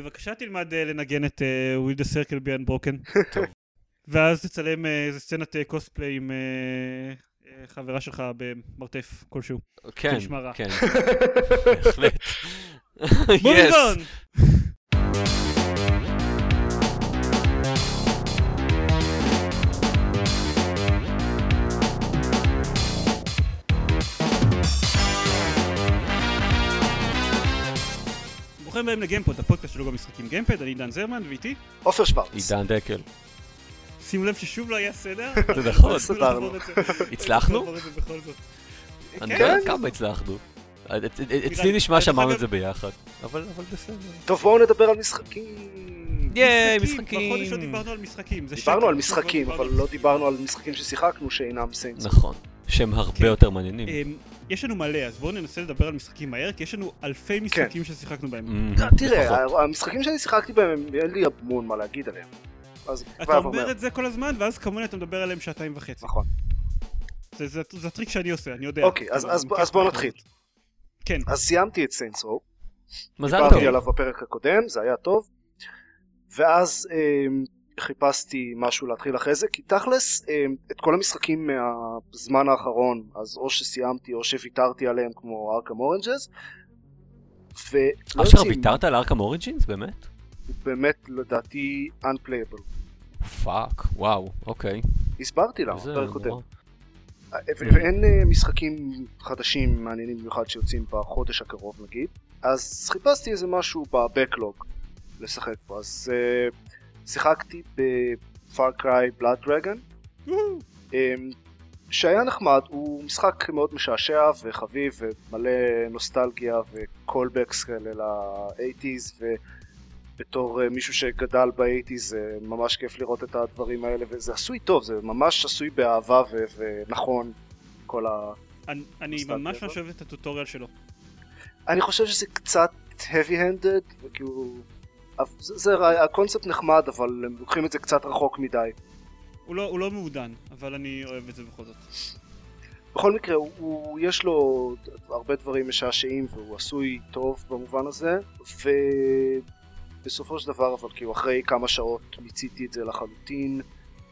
בבקשה תלמד אה, לנגן את אה, With the Circle be Unbroken. טוב. ואז תצלם אה, איזה סצנת קוספליי עם חברה שלך במרתף כלשהו. כן. כן. בהחלט. Moving ברוכים הבאים לגיימפוד, הפודקאסט שלו במשחקים גיימפוד, אני דן זרמן ואיתי. עופר שוורץ. עידן דקל. שימו לב ששוב לא היה סדר. זה נכון. סדרנו. זה. הצלחנו? אני כן. לא יודע כמה הצלחנו. אצ- אצלי נשמע שאמרנו את זה ביחד. אבל אבל בסדר. טוב, בואו נדבר על משחקים. ייי, משחקים, משחקים. בחודש לא דיברנו על משחקים. דיברנו על לא משחקים, אבל לא דיברנו על משחקים ששיחקנו שאינם Saints. נכון. שהם הרבה כן. יותר מעניינים. יש לנו מלא, אז בואו ננסה לדבר על משחקים מהר, כי יש לנו אלפי משחקים ששיחקנו בהם. מהמם, אה, תראה, לפחות. המשחקים שאני שיחקתי בהם, אין לי המון מה להגיד עליהם. אז אתה אומר את זה כל הזמן, ואז כמוני אתה מדבר עליהם שעתיים וחצי. נכון. זה- זה זה הטריק שאני עושה, אני יודע. אוקיי, אז- בואו נתחיל. כן, אז סיימתי את Saints Row, מזל דיברתי טוב. עליו בפרק הקודם, זה היה טוב. ואז אמ, חיפשתי משהו להתחיל אחרי זה, כי תכלס, אמ, את כל המשחקים מהזמן האחרון, אז או שסיימתי או שוויתרתי עליהם כמו Arkham Origins, ולא יוצאים- ויתרת על Arkham Origins? באמת? באמת לדעתי unplayable. fuck, וואו, אוקיי. הסברתי למה, בפרק קודם. ואין אה, משחקים חדשים מעניינים במיוחד שיוצאים בחודש הקרוב נגיד, אז חיפשתי איזה משהו ב backlog לשחק בו, אז uh, שיחקתי ב Far Cry Blood Dragon, וואו. שהיה נחמד, הוא משחק מאוד משעשע וחביב ומלא נוסטלגיה וקולבקס כאלה ל-80's ובתור אה, מישהו שגדל ב-80's זה ממש כיף לראות את הדברים האלה וזה עשוי טוב, זה ממש עשוי באהבה ו- ונכון כל ה... אני- ממש אוהב את הטוטוריאל שלו. אני חושב שזה קצת heavy handed וכאילו... זה, זה הקונספט נחמד אבל הם לוקחים את זה קצת רחוק מדי. הוא לא- הוא לא מעודן, אבל אני אוהב את זה בכל זאת. בכל מקרה, הוא, הוא, יש לו הרבה דברים משעשעים והוא עשוי טוב במובן הזה, ובסופו של דבר, אבל כאילו אחרי כמה שעות מיציתי את זה לחלוטין,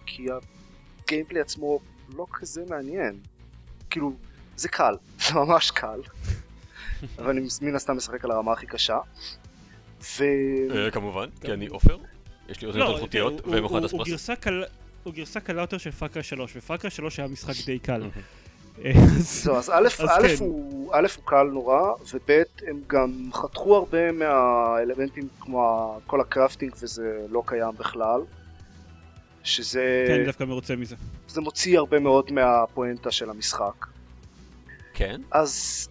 כי הגיימפלי עצמו לא כזה מעניין. כאילו, זה קל, זה ממש קל, אבל אני מן הסתם משחק על הרמה הכי קשה. ו... אה, כמובן, כי אני עופר. יש לי אוזניות לא, אלחוטיות הוא אספרסו. הוא גרסה קלה יותר של Far Cry 3, ו Far Cry 3 היה משחק די קל. אה, אז- זהו, אז א', אז א', כן. הוא, א' הוא קל נורא, וב' הם גם חתכו הרבה מהאלמנטים כמו כל ה crafting וזה לא קיים בכלל. שזה כן, אני דווקא מרוצה מזה. זה מוציא הרבה מאוד מהפואנטה של המשחק. כן? אז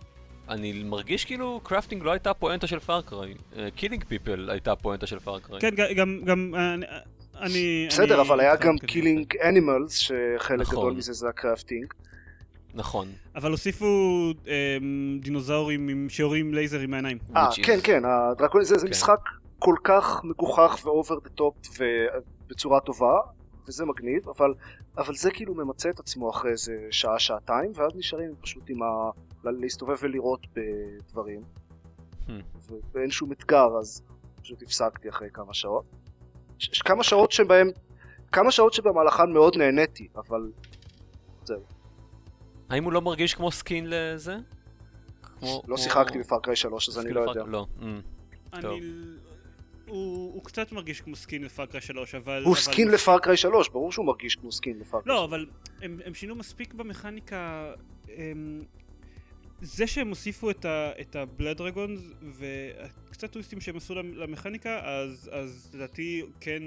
אני מרגיש כאילו crafting לא הייתה פואנטה של Far Cry. killing people הייתה פואנטה של Far Cry. כן, גם, גם, אני... אני בסדר, אני אבל היה גם. killing animals, שחלק נכון. גדול מזה זה ה crafting. נכון. אבל הוסיפו אמ, דינוזאורים עם שיורים לייזרים מהעיניים. אה, כן, כן, הדרקון זה, זה כן. משחק כל כך מגוחך ו over the top ובצורה טובה, וזה מגניב, אבל, אבל זה כאילו ממצה את עצמו אחרי איזה שעה, שעתיים, ואז נשארים פשוט עם ה... ל- להסתובב ולירות בדברים, Hmm. ואין שום אתגר, אז פשוט הפסקתי אחרי כמה שעות. ש- ש- כמה שעות שבהם, כמה שעות שבמהלכן מאוד נהניתי, אבל האם הוא לא מרגיש כמו skin לזה? כמו- לא כמו- שיחקתי ב Far Cry 3 אז אני לא יודע. לא. mm. אני... הוא, הוא קצת מרגיש כמו skin ל Far Cry 3, אבל... הוא אבל סקין לפארקריי 3, ברור שהוא מרגיש כמו skin ל Far Cry לא, אבל הם, הם שינו מספיק במכניקה... הם... זה שהם הוסיפו את, ה, את הבלד דרגונס וקצת טוויסטים שהם עשו למ- למכניקה, אז, אז לדעתי כן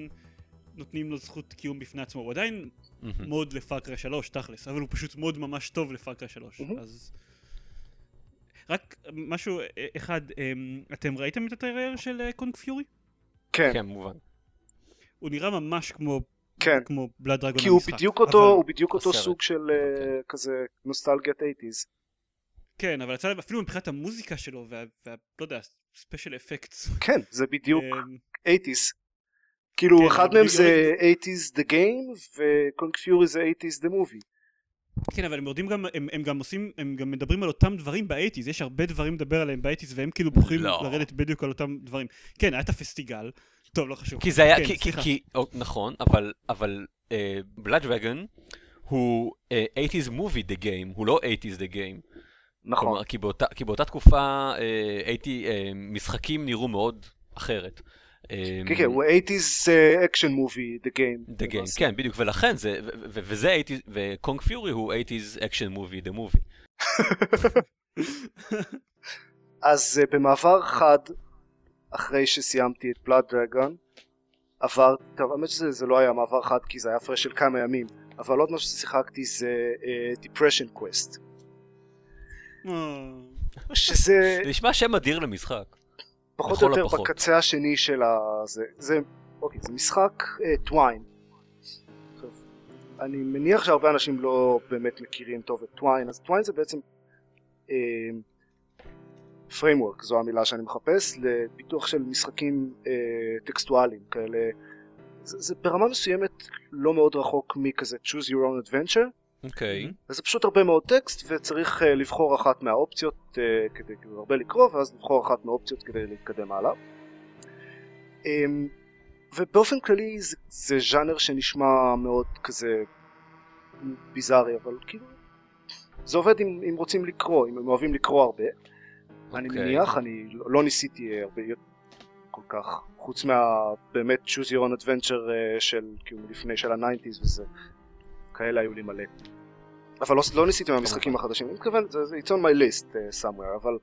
נותנים לו זכות קיום בפני עצמו. הוא עדיין מהמם. מוד לפאקרה 3, תכלס, אבל הוא פשוט מוד ממש טוב לפאקרה 3. מהמם. אז... רק משהו אה, אחד, אמ, אתם ראיתם את הטריילר של אה, קונג פיורי? כן, כן, מובן. הוא נראה ממש כמו כן. כמו Blood Dragon כי הוא. בדיוק אותו, אבל- הוא בדיוק אותו הסרט. סוג של אה, אוקיי. כזה נוסטלגיית 80's. כן, אבל להם אפילו מבחינת המוזיקה שלו וה... וה לא יודע, special effects. כן, זה בדיוק אמ, 80's. כאילו כן, אחד מהם זה 80's the game ו Kung Fury זה 80's the movie. כן, אבל הם יורדים גם, הם, הם גם עושים, הם גם מדברים על אותם דברים ב eighties, יש הרבה דברים לדבר עליהם ב eighties, והם כאילו בוחרים לא. לרדת בדיוק על אותם דברים. כן, היה את הפסטיגל, טוב, לא חשוב. כי זה היה, כן, כי, כי, סליחה. כי, או, נכון, אבל, אבל בלאד דרגון הוא אה, 80's movie the game, הוא לא 80's the game. נכון. כלומר, כי באותה, כי באותה תקופה אה, הייתי, אה, משחקים נראו מאוד אחרת. אה, כן, כן, הוא 80's uh, action movie, The Game. The Game. כן, בדיוק, ולכן זה, וזה 80's, וקונג פיורי הוא 80's action movie, the movie. אז uh, במעבר חד, אחרי שסיימתי את בלאד דרגון, עבר, טוב, האמת שזה זה לא היה מעבר חד כי זה היה הפרש של כמה ימים, אבל עוד משהו ששיחקתי זה uh, Depression Quest, שזה זה נשמע שם אדיר למשחק. פחות או יותר הפחות. בקצה השני של ה... זה, זה, אוקיי, זה משחק טוויין. אני מניח שהרבה אנשים לא באמת מכירים טוב את טוויין, אז טוויין זה בעצם אה, framework, זו המילה שאני מחפש, לפיתוח של משחקים אה, טקסטואליים כאלה. זה, זה ברמה מסוימת לא מאוד רחוק מכזה choose your own adventure, אוקיי. אז זה פשוט הרבה מאוד טקסט וצריך uh, לבחור אחת מהאופציות uh, כדי כאילו הרבה לקרוא ואז לבחור אחת מהאופציות כדי להתקדם הלאה. Um, ובאופן כללי זה, זה ז'אנר שנשמע מאוד כזה ביזארי אבל כאילו זה עובד אם, אם רוצים לקרוא, אם הם אוהבים לקרוא הרבה. אני אוקיי. מניח, אני לא, לא ניסיתי אה, הרבה כל כך, חוץ מה באמת choose your own adventure אה, של כאילו לפני של ה nineties וזה, כאלה היו לי מלא. אבל לא, לא ניסיתי מהמשחקים החדשים, אני מתכוון, זה, it's on my list uh, somewhere, אבל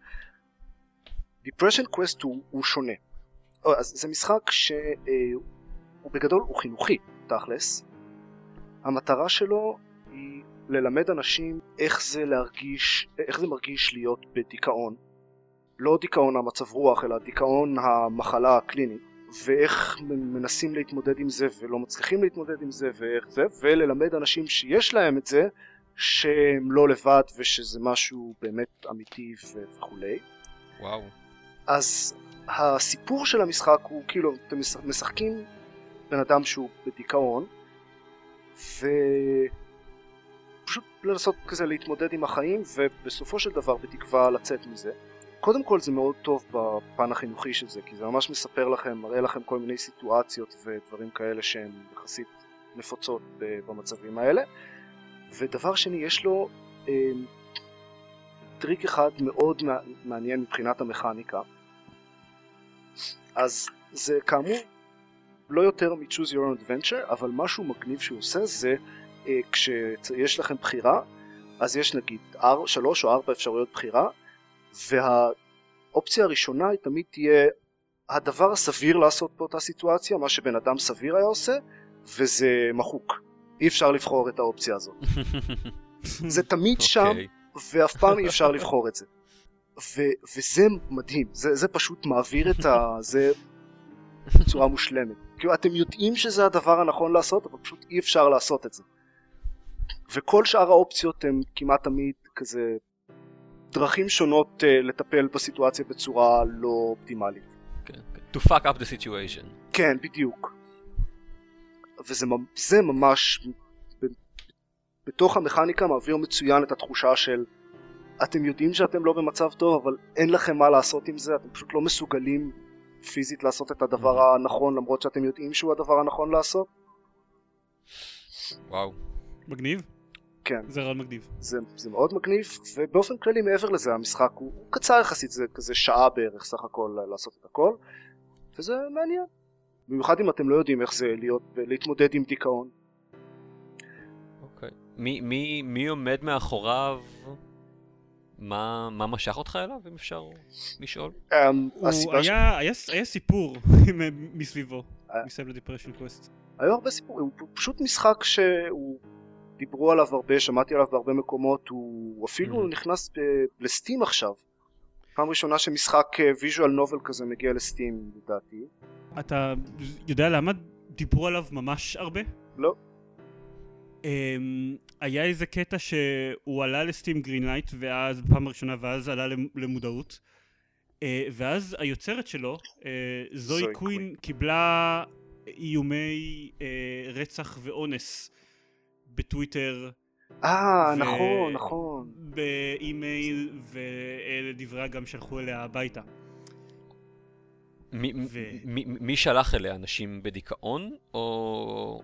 Depression Quest הוא, הוא שונה. אז זה משחק שהוא בגדול הוא חינוכי, תכלס. המטרה שלו היא ללמד אנשים איך זה להרגיש, איך זה מרגיש להיות בדיכאון. לא דיכאון המצב רוח, אלא דיכאון המחלה הקלינית. ואיך מנסים להתמודד עם זה ולא מצליחים להתמודד עם זה ואיך זה, וללמד אנשים שיש להם את זה, שהם לא לבד ושזה משהו באמת אמיתי וכולי. וואו. אז הסיפור של המשחק הוא כאילו אתם משח- משחקים בן אדם שהוא בדיכאון ופשוט לנסות כזה להתמודד עם החיים ובסופו של דבר בתקווה לצאת מזה. קודם כל זה מאוד טוב בפן החינוכי של זה כי זה ממש מספר לכם, מראה לכם כל מיני סיטואציות ודברים כאלה שהן יחסית נפוצות במצבים האלה. ודבר שני יש לו אה, טריק אחד מאוד מע- מעניין מבחינת המכניקה. אז זה כאמור לא יותר מ-choose your own adventure, אבל משהו מגניב שהוא עושה זה אה, כשיש לכם בחירה, אז יש נגיד 3 או 4 אפשרויות בחירה, והאופציה הראשונה היא תמיד תהיה הדבר הסביר לעשות באותה סיטואציה, מה שבן אדם סביר היה עושה, וזה מחוק. אי אפשר לבחור את האופציה הזאת. זה תמיד שם, אוקיי. ואף פעם אי אפשר לבחור את זה. ו- וזה מדהים, זה, זה פשוט מעביר את ה... זה בצורה מושלמת. כאילו אתם יודעים שזה הדבר הנכון לעשות, אבל פשוט אי אפשר לעשות את זה. וכל שאר האופציות הן כמעט תמיד כזה דרכים שונות uh, לטפל בסיטואציה בצורה לא אופטימלית. כן, כן. To fuck up the situation. כן, בדיוק. וזה ממ- זה ממש ב- בתוך המכניקה מעביר מצוין את התחושה של אתם יודעים שאתם לא במצב טוב אבל אין לכם מה לעשות עם זה אתם פשוט לא מסוגלים פיזית לעשות את הדבר הנכון למרות שאתם יודעים שהוא הדבר הנכון לעשות וואו. מגניב? כן זה רעיון מגניב. זה, זה מאוד מגניב ובאופן כללי מעבר לזה המשחק הוא, הוא קצר יחסית זה כזה שעה בערך סך הכל לעשות את הכל וזה מעניין במיוחד אם אתם לא יודעים איך זה להיות להתמודד עם דיכאון אוקיי. מי, מי, מי עומד מאחוריו? מה, מה משך אותך אליו, אם אפשר לשאול? Um, הוא הסיבה ש... היה, היה, היה סיפור מסביבו, אה. מסביב לדיפרשן קווסט. היו הרבה סיפורים, הוא פשוט משחק שהוא דיברו עליו הרבה, שמעתי עליו בהרבה מקומות, הוא אפילו. נכנס. לסטים עכשיו. פעם ראשונה שמשחק visual novel כזה מגיע ל Steam לדעתי. אתה יודע למה דיברו עליו ממש הרבה? לא. Um, היה איזה קטע שהוא עלה ל Steam Greenlight ואז בפעם הראשונה ואז עלה למ- למודעות uh, ואז היוצרת שלו, uh, Zoe Quinn. קיבלה איומי uh, רצח ואונס בטוויטר אה, ו- נכון, נכון. באימייל, ואלה דברי גם שלחו אליה הביתה. מי- ו- מי- מי שלח אליה? אנשים בדיכאון? או...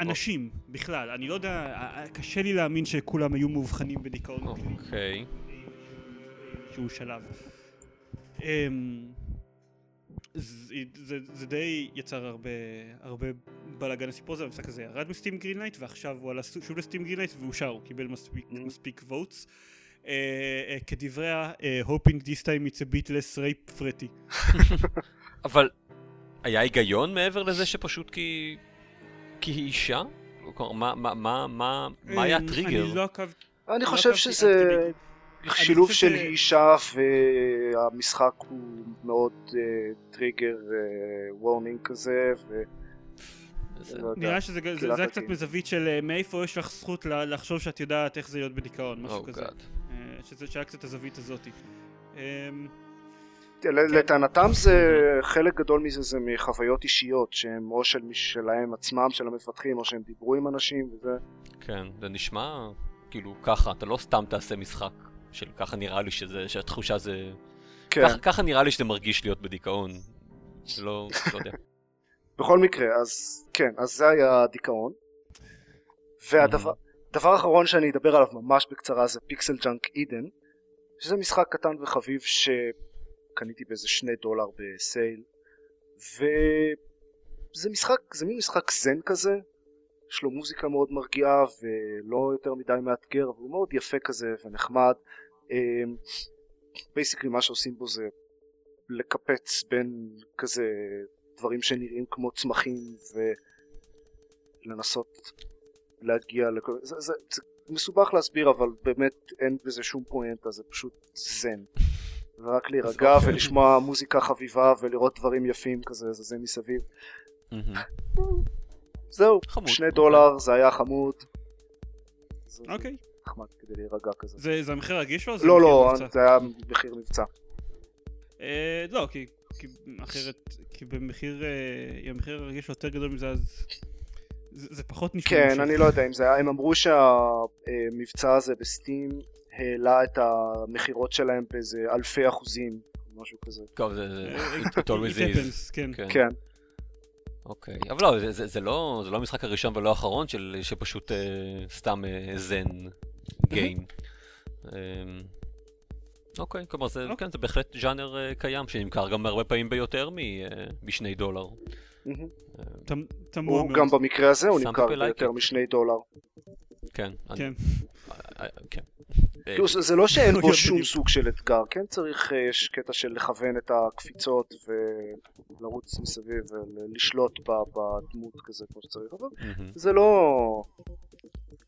אנשים, בכלל, אני לא יודע, קשה לי להאמין שכולם היו מאובחנים בדיכאון. אוקיי. שהוא שלב. אמ, זה, זה, זה די יצר הרבה, הרבה בלאגן הסיפור הזה, המשחק הזה ירד מ Steam Greenlight ועכשיו הוא עלה שוב ל Steam Greenlight ואושר, הוא קיבל מספיק, Mm. מספיק votes. Uh, uh, כדבריה, uh, hoping this time it's a bit less rape threaty. אבל היה היגיון מעבר לזה שפשוט כי... כי היא אישה? מה, מה, מה, מה, מה היה הטריגר? אני לא עקבתי, אני לא חושב שזה שילוב של ש- אישה והמשחק הוא מאוד טריגר וורנינג כזה, ו... זה- לא נראה שזה זה, קהילת זה היה קצת. מזווית של אה, מאיפה יש לך זכות לחשוב שאת יודעת איך זה להיות בדיכאון, משהו Oh כזה. אה, שזה שהיה קצת הזווית הזאתי. אמ, ל- לטענתם זה חלק גדול מזה זה מחוויות אישיות שהם או של מי שלהם עצמם של המפתחים או שהם דיברו עם אנשים וזה כן, זה נשמע כאילו ככה, אתה לא סתם תעשה משחק של ככה נראה לי שזה, שהתחושה זה... כן ככה, ככה נראה לי שזה מרגיש להיות בדיכאון. לא, לא יודע. בכל מקרה אז כן אז זה היה הדיכאון והדבר דבר אחרון שאני אדבר עליו ממש בקצרה זה PixelJunk Eden שזה משחק קטן וחביב שקניתי באיזה שני דולר ב sale וזה משחק זה מין משחק זן כזה יש לו מוזיקה מאוד מרגיעה ולא יותר מדי מאתגר אבל הוא מאוד יפה כזה ונחמד basically מה שעושים בו זה לקפץ בין כזה דברים שנראים כמו צמחים ולנסות להגיע לכל... זה, זה, זה מסובך להסביר אבל באמת אין בזה שום פואנטה זה פשוט זן. ורק להירגע אוקיי. ולשמוע מוזיקה חביבה ולראות דברים יפים כזה זה זה מסביב. זהו, חמוד. שני דולר זה היה חמוד. אוקיי. נחמד כדי להירגע כזה. זה זה המחיר הרגיש שלו? או זה לא מחיר לא, מבצע? זה היה מחיר מבצע. אה, לא, כי כי אחרת, כי במחיר, אה, אם המחיר הרגיש לו יותר גדול מזה אז זה זה פחות נשמע כן, מושך. אני לא יודע אם זה היה, הם אמרו שהמבצע הזה בסטים העלה את המכירות שלהם באיזה אלפי אחוזים, משהו כזה. טוב, זה... זה- אה, it always it is. happens, כן. כן. כן, אוקיי. אבל לא, זה- זה- זה לא זה לא המשחק הראשון ולא האחרון של שפשוט אה, סתם אה, זן גיים. אמ, אוקיי, כלומר זה, אוקיי. כן, זה בהחלט ז'אנר אה, קיים שנמכר גם הרבה פעמים ביותר מ- אה, משני דולר. תמוה הוא. גם במקרה הזה הוא נמכר ביותר. משני דולר. כן. אני- כן. כאילו זה לא שאין בו שום. סוג של אתגר, כן צריך, אה, יש קטע של לכוון את הקפיצות ולרוץ מסביב ולשלוט בדמות כזה כמו שצריך, אבל. זה לא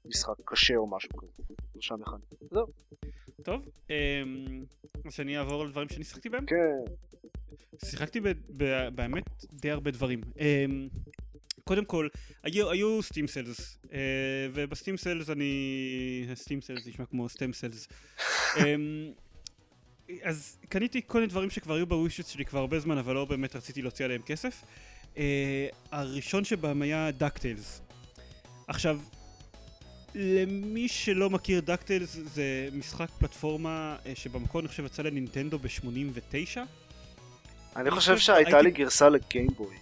משחק קשה או משהו כזה, שלושה מכנית. זהו, טוב, אמ, אז שאני אעבור לדברים שאני שיחקתי בהם? כן, שיחקתי באמת די הרבה דברים. קודם כל, היו, היו Steam sales, וב Steam sales אני... Steam sales נשמע כמו stem cells. אמ, אז קניתי כל מיני דברים שכבר היו בווישוט שלי כבר הרבה זמן, אבל לא באמת רציתי להוציא עליהם כסף. אה, הראשון שבהם היה דאקטיילס. עכשיו, למי שלא מכיר דאקטיילס זה משחק פלטפורמה אה, שבמקור אני חושב יצא לנינטנדו ב-89. אני חושב שהייתה לי גרסה לגיימבוי.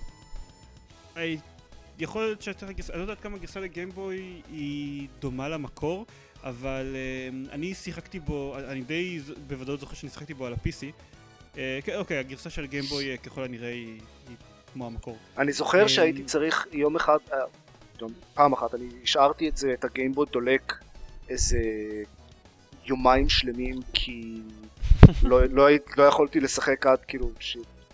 יכול להיות שהייתה גרסה, אני לא יודע עד כמה גרסה לגיימבוי היא דומה למקור, אבל אה, אני שיחקתי בו, אני די בוודאות זוכר שאני שיחקתי בו על ה-PC. אה, כן, אוקיי, הגרסה של Game Boy אה, ככל הנראה היא, היא כמו המקור. אני זוכר שהייתי צריך יום אחד, פעם אחת, אני השארתי את זה, את ה Game Boy דולק איזה יומיים שלמים כי לא, לא, לא יכולתי לשחק עד כאילו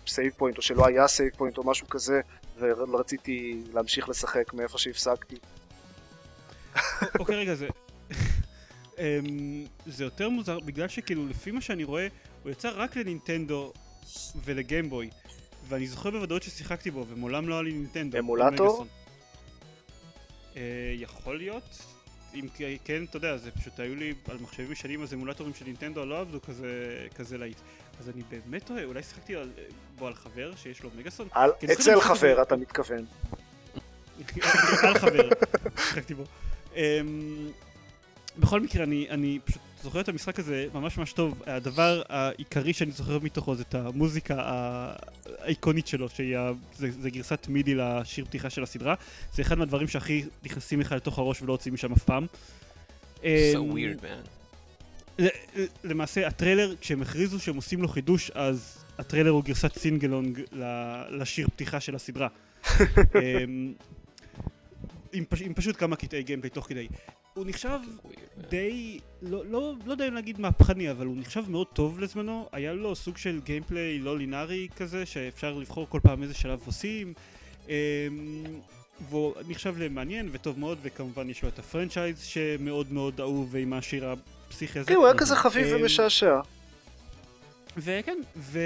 save point או שלא היה save point או משהו כזה ורציתי להמשיך לשחק מאיפה שהפסקתי. אוקיי, רגע, זה... אמ, זה יותר מוזר, בגלל שכאילו לפי מה שאני רואה, הוא יצא רק לנינטנדו ולגיימבוי, ואני זוכר בוודאות ששיחקתי בו, ומעולם לא היה לי נינטנדו. אמולטור? אה, יכול להיות. אם כן, אתה יודע, זה פשוט היו לי על מחשבים ישנים, אז אמולטורים של נינטנדו לא עבדו כזה, כזה להיט. אז אני באמת רואה, אולי שיחקתי על, בו על חבר שיש לו מגאסון? על, אצל חבר אתה מתכוון. על חבר, שיחקתי בו. אמ, בכל מקרה, אני, אני פשוט זוכר את המשחק הזה ממש ממש טוב. הדבר העיקרי שאני זוכר מתוכו זה את המוזיקה האיקונית שלו, שהיא ה- זה, זה גרסת MIDI לשיר פתיחה של הסדרה. זה אחד מהדברים שהכי נכנסים לך לתוך הראש ולא יוצאים משם אף פעם. So אמ, weird, man. למעשה הטריילר, כשהם הכריזו שהם עושים לו חידוש, אז הטריילר הוא גרסת sing-along לשיר פתיחה של הסדרה. אמ, עם, פש, עם פשוט כמה קטעי gameplay תוך כדי. הוא נחשב man. די, לא, לא, לא יודע אם להגיד מהפכני, אבל הוא נחשב מאוד טוב לזמנו. היה לו סוג של gameplay לא לינארי כזה, שאפשר לבחור כל פעם איזה שלב עושים. אמ, והוא נחשב למעניין וטוב מאוד, וכמובן יש לו את ה franchise שמאוד מאוד אהוב ועם השיר הפסיכי הזה. כן, הוא היה כזה חביב אמ, ומשעשע. וכן, ו...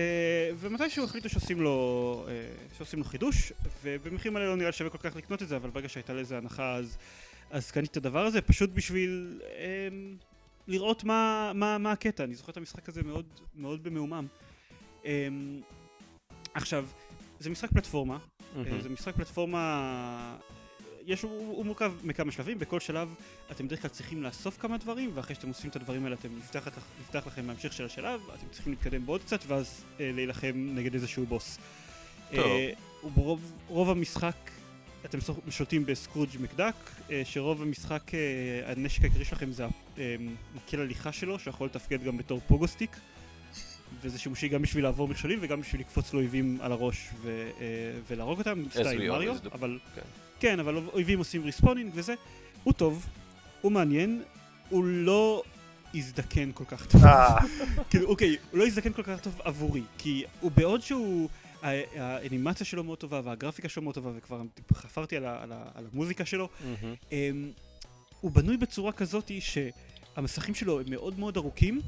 ומתישהו החליטו שעושים לו, אה, שעושים לו חידוש, ובמחירים האלה לא נראה לי שווה כל כך לקנות את זה, אבל ברגע שהייתה לזה הנחה אז, אז קניתי את הדבר הזה, פשוט בשביל אה, לראות מה, מה, מה הקטע, אני זוכר את המשחק הזה מאוד, מאוד במהומם. אה, עכשיו, זה משחק פלטפורמה, אה, מהמם. זה משחק פלטפורמה, יש, הוא, הוא מורכב מכמה שלבים, בכל שלב אתם בדרך כלל צריכים לאסוף כמה דברים, ואחרי שאתם אוספים את הדברים האלה אתם נפתח, נפתח לכם ההמשך של השלב, אתם צריכים להתקדם בעוד קצת, ואז אה, להילחם נגד איזשהו בוס. טוב. אה, וברוב רוב המשחק אתם שולטים ב Scrooge McDuck, אה, שרוב המשחק, אה, הנשק העיקרי שלכם זה המקל הליכה שלו, שיכול לתפקד גם בתור pogo stick. וזה שימושי גם בשביל לעבור מכשולים וגם בשביל לקפוץ לאויבים על הראש ו, אה, ולהרוג אותם, סטייל מריו. אבל כן. כן, אבל אויבים עושים respawning וזה, הוא טוב, הוא מעניין, הוא לא יזדקן כל כך טוב. אה, כאילו, אוקיי, הוא לא יזדקן כל כך טוב עבורי, כי הוא בעוד שהוא, האנימציה שלו מאוד טובה והגרפיקה שלו מאוד טובה, וכבר חפרתי על, ה, על, ה, על המוזיקה שלו. אמ, הוא בנוי בצורה כזאת שהמסכים שלו הם מאוד מאוד ארוכים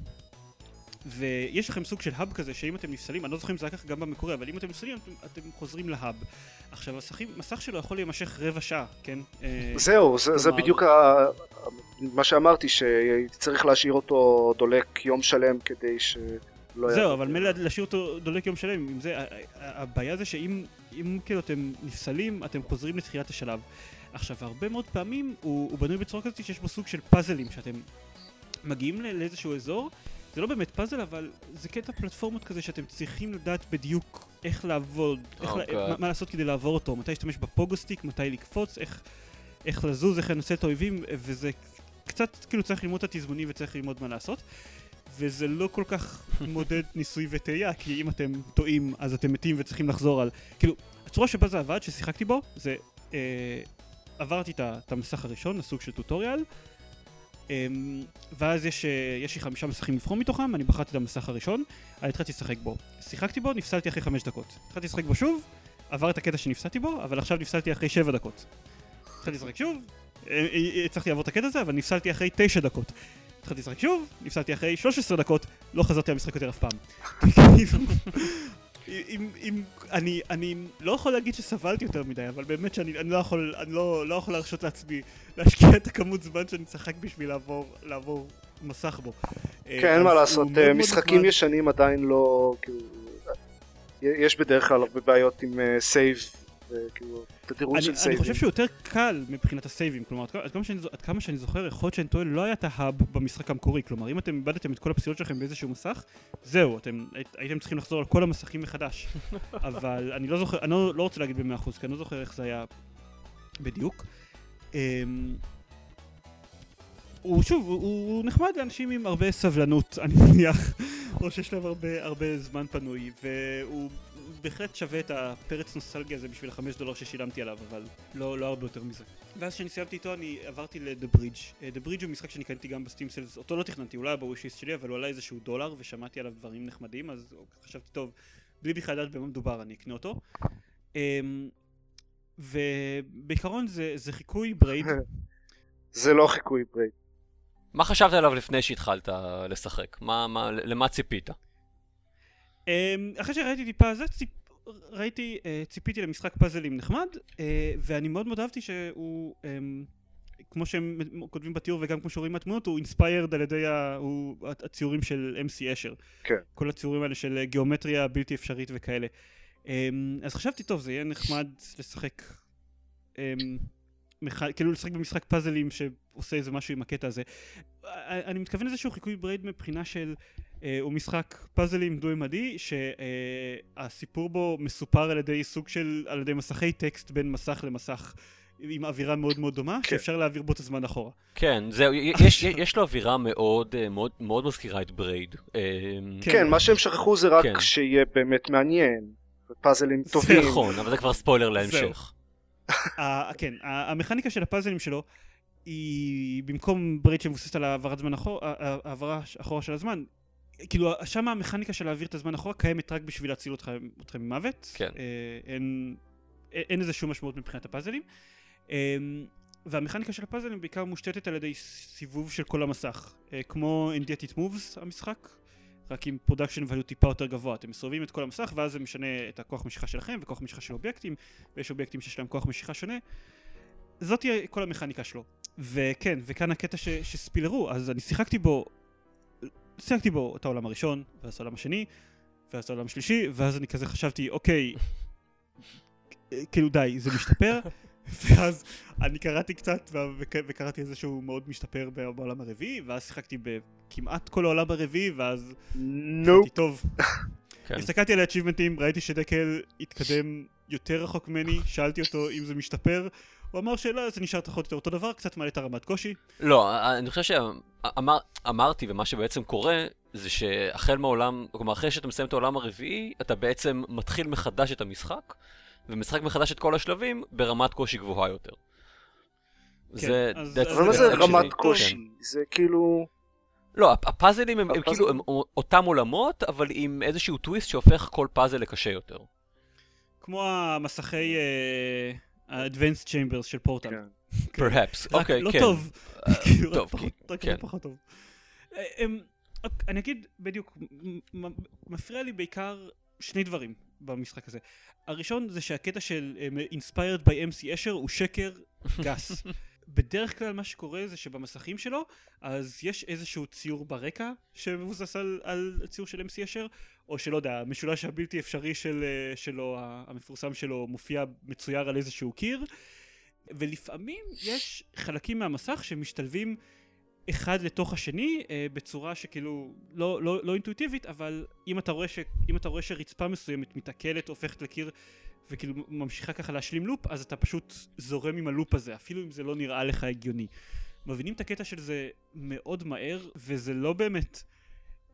ויש לכם סוג של האב כזה שאם אתם נפסלים, אני לא זוכר אם זה היה ככה גם במקורי, אבל אם אתם נפסלים אתם, אתם חוזרים להאב. עכשיו המסכים, מסך שלו יכול להימשך רבע שעה, כן? אה, זהו, זה זה בדיוק ה- מה שאמרתי, שהייתי צריך להשאיר אותו דולק יום שלם כדי שלא... זהו. אבל מילא להשאיר אותו דולק יום שלם, עם זה, הבעיה זה שאם אם כאילו אתם נפסלים, אתם חוזרים לתחילת השלב. עכשיו, הרבה מאוד פעמים הוא, הוא בנוי בצורה כזאת שיש בו סוג של פאזלים, שאתם מגיעים לאיזשהו אזור, זה לא באמת פאזל, אבל זה קטע פלטפורמות כזה שאתם צריכים לדעת בדיוק איך לעבוד, איך Oh לה, God. מה, מה לעשות כדי לעבור אותו, מתי להשתמש בפוגוסטיק, מתי לקפוץ, איך, איך לזוז, איך לנצל את האויבים, וזה קצת כאילו צריך ללמוד את התזמונים וצריך ללמוד מה לעשות. וזה לא כל כך מודד ניסוי וטעייה, כי אם אתם טועים אז אתם מתים וצריכים לחזור על... כאילו, הצורה שבה זה עבד, ששיחקתי בו, זה... אה, עברתי את המסך הראשון, הסוג של טוטוריאל, אה, ואז יש, אה, יש לי חמישה מסכים לבחור מתוכם, אני בחרתי את המסך הראשון, אני התחלתי לשחק בו. שיחקתי בו, נפסלתי אחרי חמש דקות. התחלתי לשחק בו שוב, עבר את הקטע שנפסלתי בו, אבל עכשיו נפסלתי אחרי שבע דקות. התחלתי לשחק שוב, אה, אה, הצלחתי לעבור את הקטע הזה, אבל נפסלתי אחרי תשע דקות. התחלתי לשחק שוב, נפסלתי אחרי 13 דקות, לא חזרתי למשחק יותר אף פעם. כאילו, אם, אם, אני, אני לא יכול להגיד שסבלתי יותר מדי, אבל באמת שאני אני לא יכול, אני לא, לא יכול להרשות לעצמי להשקיע את הכמות זמן שאני צחק בשביל לעבור, לעבור מסך בו. כן, אין מה לעשות, מאוד מאוד משחקים נחמד. ישנים עדיין לא... כאילו, יש בדרך כלל הרבה בעיות עם save, כאילו, תדירות אני, של אני save ים. חושב שהוא יותר קל מבחינת ה save ים, כלומר, עד כמה- שאני, עד כמה שאני זוכר, יכול להיות שאני טועה, לא היה את ה hub במשחק המקורי, כלומר, אם אתם איבדתם את כל הפסילות שלכם באיזשהו מסך, זהו, אתם היית- הייתם צריכים לחזור על כל המסכים מחדש. אבל אני לא זוכר, אני לא, לא רוצה להגיד במאה אחוז, כי אני לא זוכר איך זה היה בדיוק. אמ, הוא שוב, הוא, הוא נחמד לאנשים עם הרבה סבלנות, אני מניח, או שיש להם הרבה, הרבה זמן פנוי, והוא בהחלט שווה את הפרץ נוסטלגיה הזה בשביל החמש דולר ששילמתי עליו, אבל לא, לא הרבה יותר מזה. ואז כשאני סיימתי איתו אני עברתי ל-The Bridge. אה, The Bridge הוא משחק שאני קניתי גם בסטים סלס, אותו לא תכננתי, הוא לא היה בווישיסט שלי, אבל הוא עלה איזשהו דולר ושמעתי עליו דברים נחמדים, אז חשבתי, טוב, בלי בכלל לדעת במה מדובר אני אקנה אותו. אמ, ובעיקרון זה, זה חיקוי Braid. זה לא חיקוי Braid. מה חשבת עליו לפני שהתחלת לשחק? מה, מה, למה ציפית? אמ, אחרי שראיתי טיפה זה, ציפ... ראיתי, אה, ציפיתי למשחק פאזלים נחמד, אה, ואני מאוד מאוד אהבתי שהוא, אמ, כמו שהם כותבים בתיאור וגם כמו שרואים מהתמונות, הוא inspired על ידי ה... הוא... הציורים של MC Escher. כן. כל הציורים האלה של גיאומטריה בלתי אפשרית וכאלה. אמ, אז חשבתי, טוב, זה יהיה נחמד לשחק. כאילו לשחק במשחק פאזלים ש... עושה איזה משהו עם הקטע הזה. אני מתכוון לזה שהוא חיקוי Braid מבחינה של... אה, הוא משחק פאזלים דו-ממדי שהסיפור בו מסופר על ידי סוג של, על ידי מסכי טקסט בין מסך למסך עם אווירה מאוד מאוד דומה, כן. שאפשר להעביר בו את הזמן אחורה. כן, זהו, יש, יש לו אווירה מאוד, אה, מאוד, מאוד מזכירה את Braid. אה, כן, כן מה שהם שכחו זה רק כן. שיהיה באמת מעניין, פאזלים טובים. זה נכון, אבל זה כבר ספוילר להמשך. כן, המכניקה של הפאזלים שלו היא במקום Braid שמבוססת על העברת זמן אחורה, העברה אחורה של הזמן, כאילו שם המכניקה של להעביר את הזמן אחורה קיימת רק בשביל להציל אתכם, אתכם ממוות. כן. אה, אין, אין לזה שום משמעות מבחינת הפאזלים. אה, והמכניקה של הפאזלים בעיקר מושתתת על ידי סיבוב של כל המסך. אה, כמו It Moves המשחק, רק עם production value טיפה יותר גבוה. אתם מסובבים את כל המסך ואז זה משנה את הכוח משיכה שלכם וכוח משיכה של אובייקטים, ויש אובייקטים שיש להם כוח משיכה שונה. זאת תהיה כל המכניקה שלו. וכן, וכאן הקטע ש, שספילרו, אז אני שיחקתי בו שיחקתי בו את העולם הראשון, ואז העולם השני, ואז העולם השלישי, ואז אני כזה חשבתי, אוקיי, כאילו די, זה משתפר, ואז אני קראתי קצת, וקראתי איזה שהוא מאוד משתפר בעולם הרביעי, ואז שיחקתי בכמעט כל העולם הרביעי, ואז... נו. טוב. כן. הסתכלתי על האצ'יבמנטים, ראיתי שדקל התקדם יותר רחוק ממני, שאלתי אותו אם זה משתפר, הוא אמר שלא, זה נשאר פחות או יותר אותו דבר, קצת מעלה את הרמת קושי. לא, אני חושב שאמרתי, ומה שבעצם קורה, זה שהחל מהעולם, כלומר אחרי שאתה מסיים את העולם הרביעי, אתה בעצם מתחיל מחדש את המשחק, ומשחק מחדש את כל השלבים ברמת קושי גבוהה יותר. כן, זה... אבל מה זה רמת קושי? זה כאילו... לא, הפאזלים הם, כאילו הם אותם עולמות, אבל עם איזשהו טוויסט שהופך כל פאזל לקשה יותר. כמו המסכי... אה, ה-advanced chambers של פורטל. פרהפס, כן. אוקיי, לא כן. טוב. כאילו, טוב, רק לא פחות טוב. אה, אוקיי, אני אגיד בדיוק, מפריע לי בעיקר שני דברים במשחק הזה. הראשון זה שהקטע של אה, inspired by MC אשר הוא שקר גס. בדרך כלל מה שקורה זה שבמסכים שלו אז יש איזשהו ציור ברקע שמבוסס על, על ציור של MC אשר או שלא יודע, המשולש הבלתי אפשרי של, אה, שלו, המפורסם שלו, מופיע מצויר על איזשהו קיר, ולפעמים יש חלקים מהמסך שמשתלבים אחד לתוך השני אה, בצורה שכאילו לא, לא, לא אינטואיטיבית, אבל אם אתה, רואה ש, אם אתה רואה שרצפה מסוימת מתעכלת, הופכת לקיר וכאילו ממשיכה ככה להשלים לופ, אז אתה פשוט זורם עם הלופ הזה, אפילו אם זה לא נראה לך הגיוני. מבינים את הקטע של זה מאוד מהר, וזה לא באמת...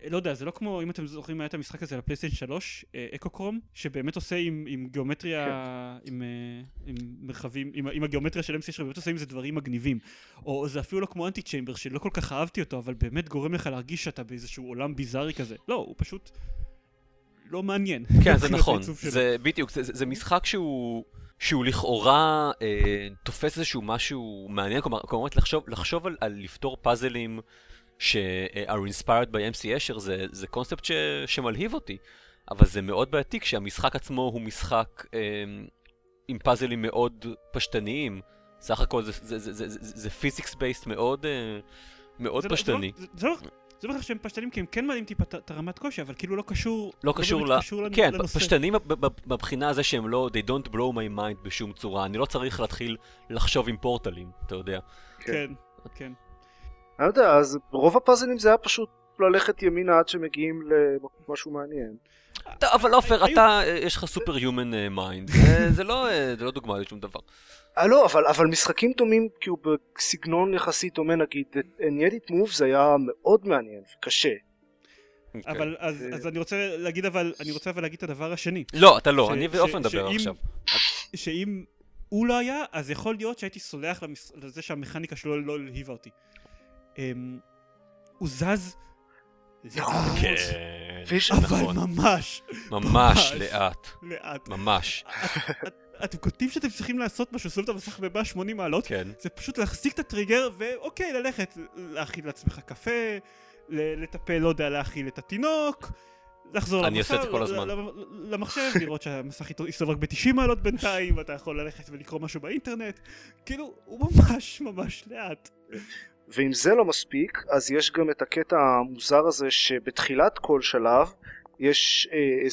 לא יודע, זה לא כמו, אם אתם זוכרים, היה את המשחק הזה על הפלייסטיין 3, אקו קרום, שבאמת עושה עם, עם גיאומטריה, כן. עם, אה, עם מרחבים, עם, עם הגיאומטריה של MC שבאמת עושה עם זה דברים מגניבים. או זה אפילו לא כמו אנטי צ'יימבר, שלא כל כך אהבתי אותו, אבל באמת גורם לך להרגיש שאתה באיזשהו עולם ביזארי כזה. לא, הוא פשוט לא מעניין. כן, זה נכון. זה בדיוק, זה, זה, זה משחק שהוא... שהוא לכאורה אה, תופס איזשהו משהו מעניין, כלומר, כלומר לחשוב, לחשוב על, על לפתור פאזלים ש-are inspired by MC אשר זה, זה קונספט ש, שמלהיב אותי, אבל זה מאוד בעייתי כשהמשחק עצמו הוא משחק אה, עם פאזלים מאוד פשטניים. סך הכל זה, זה, זה, זה, זה, זה פיזיקס בייסט מאוד, אה, מאוד זה פשטני. לא, זה, לא, זה לא בכלל שהם פשטנים כי הם כן מעלים טיפה את הרמת קושי, אבל כאילו לא קשור, לא, לא קשור, ל... כן. פשטנים מבחינה הזה שהם לא, they don't blow my mind בשום צורה. אני לא צריך להתחיל לחשוב עם פורטלים, אתה יודע. כן, כן. אני לא יודע, אז רוב הפאזלים זה היה פשוט ללכת ימינה עד שמגיעים למשהו מעניין. אבל עופר, אתה, יש לך superhuman mind, זה לא דוגמה לשום דבר. אה לא, אבל, אבל משחקים דומים, כאילו בסגנון יחסית דומה נגיד, And Yet It Moves זה היה מאוד מעניין וקשה. Okay. אבל אז, אז אני רוצה להגיד אבל, אני רוצה אבל להגיד את הדבר השני. לא, אתה לא, אני ועופר נדבר עכשיו. שאם הוא לא היה, אז יכול להיות שהייתי סולח לזה שהמכניקה שלו לא הלהיבה אותי. אמ, הוא זז. כן, אבל נכון. ממש. ממש לאט. לאט. ממש. אתם כותבים שאתם צריכים לעשות משהו, שמים את המסך ב-180 מעלות, כן. זה פשוט להחזיק את הטריגר ואוקיי, ללכת, להכין לעצמך קפה, לטפל, לא יודע, להכיל את התינוק, לחזור אני עושה את זה כל הזמן. למחשב, לראות שהמסך יסתובב ב-90 מעלות בינתיים, ואתה יכול ללכת ולקרוא משהו באינטרנט. כאילו, הוא ממש ממש לאט. ואם זה לא מספיק, אז יש גם את הקטע המוזר הזה שבתחילת כל שלב יש אה,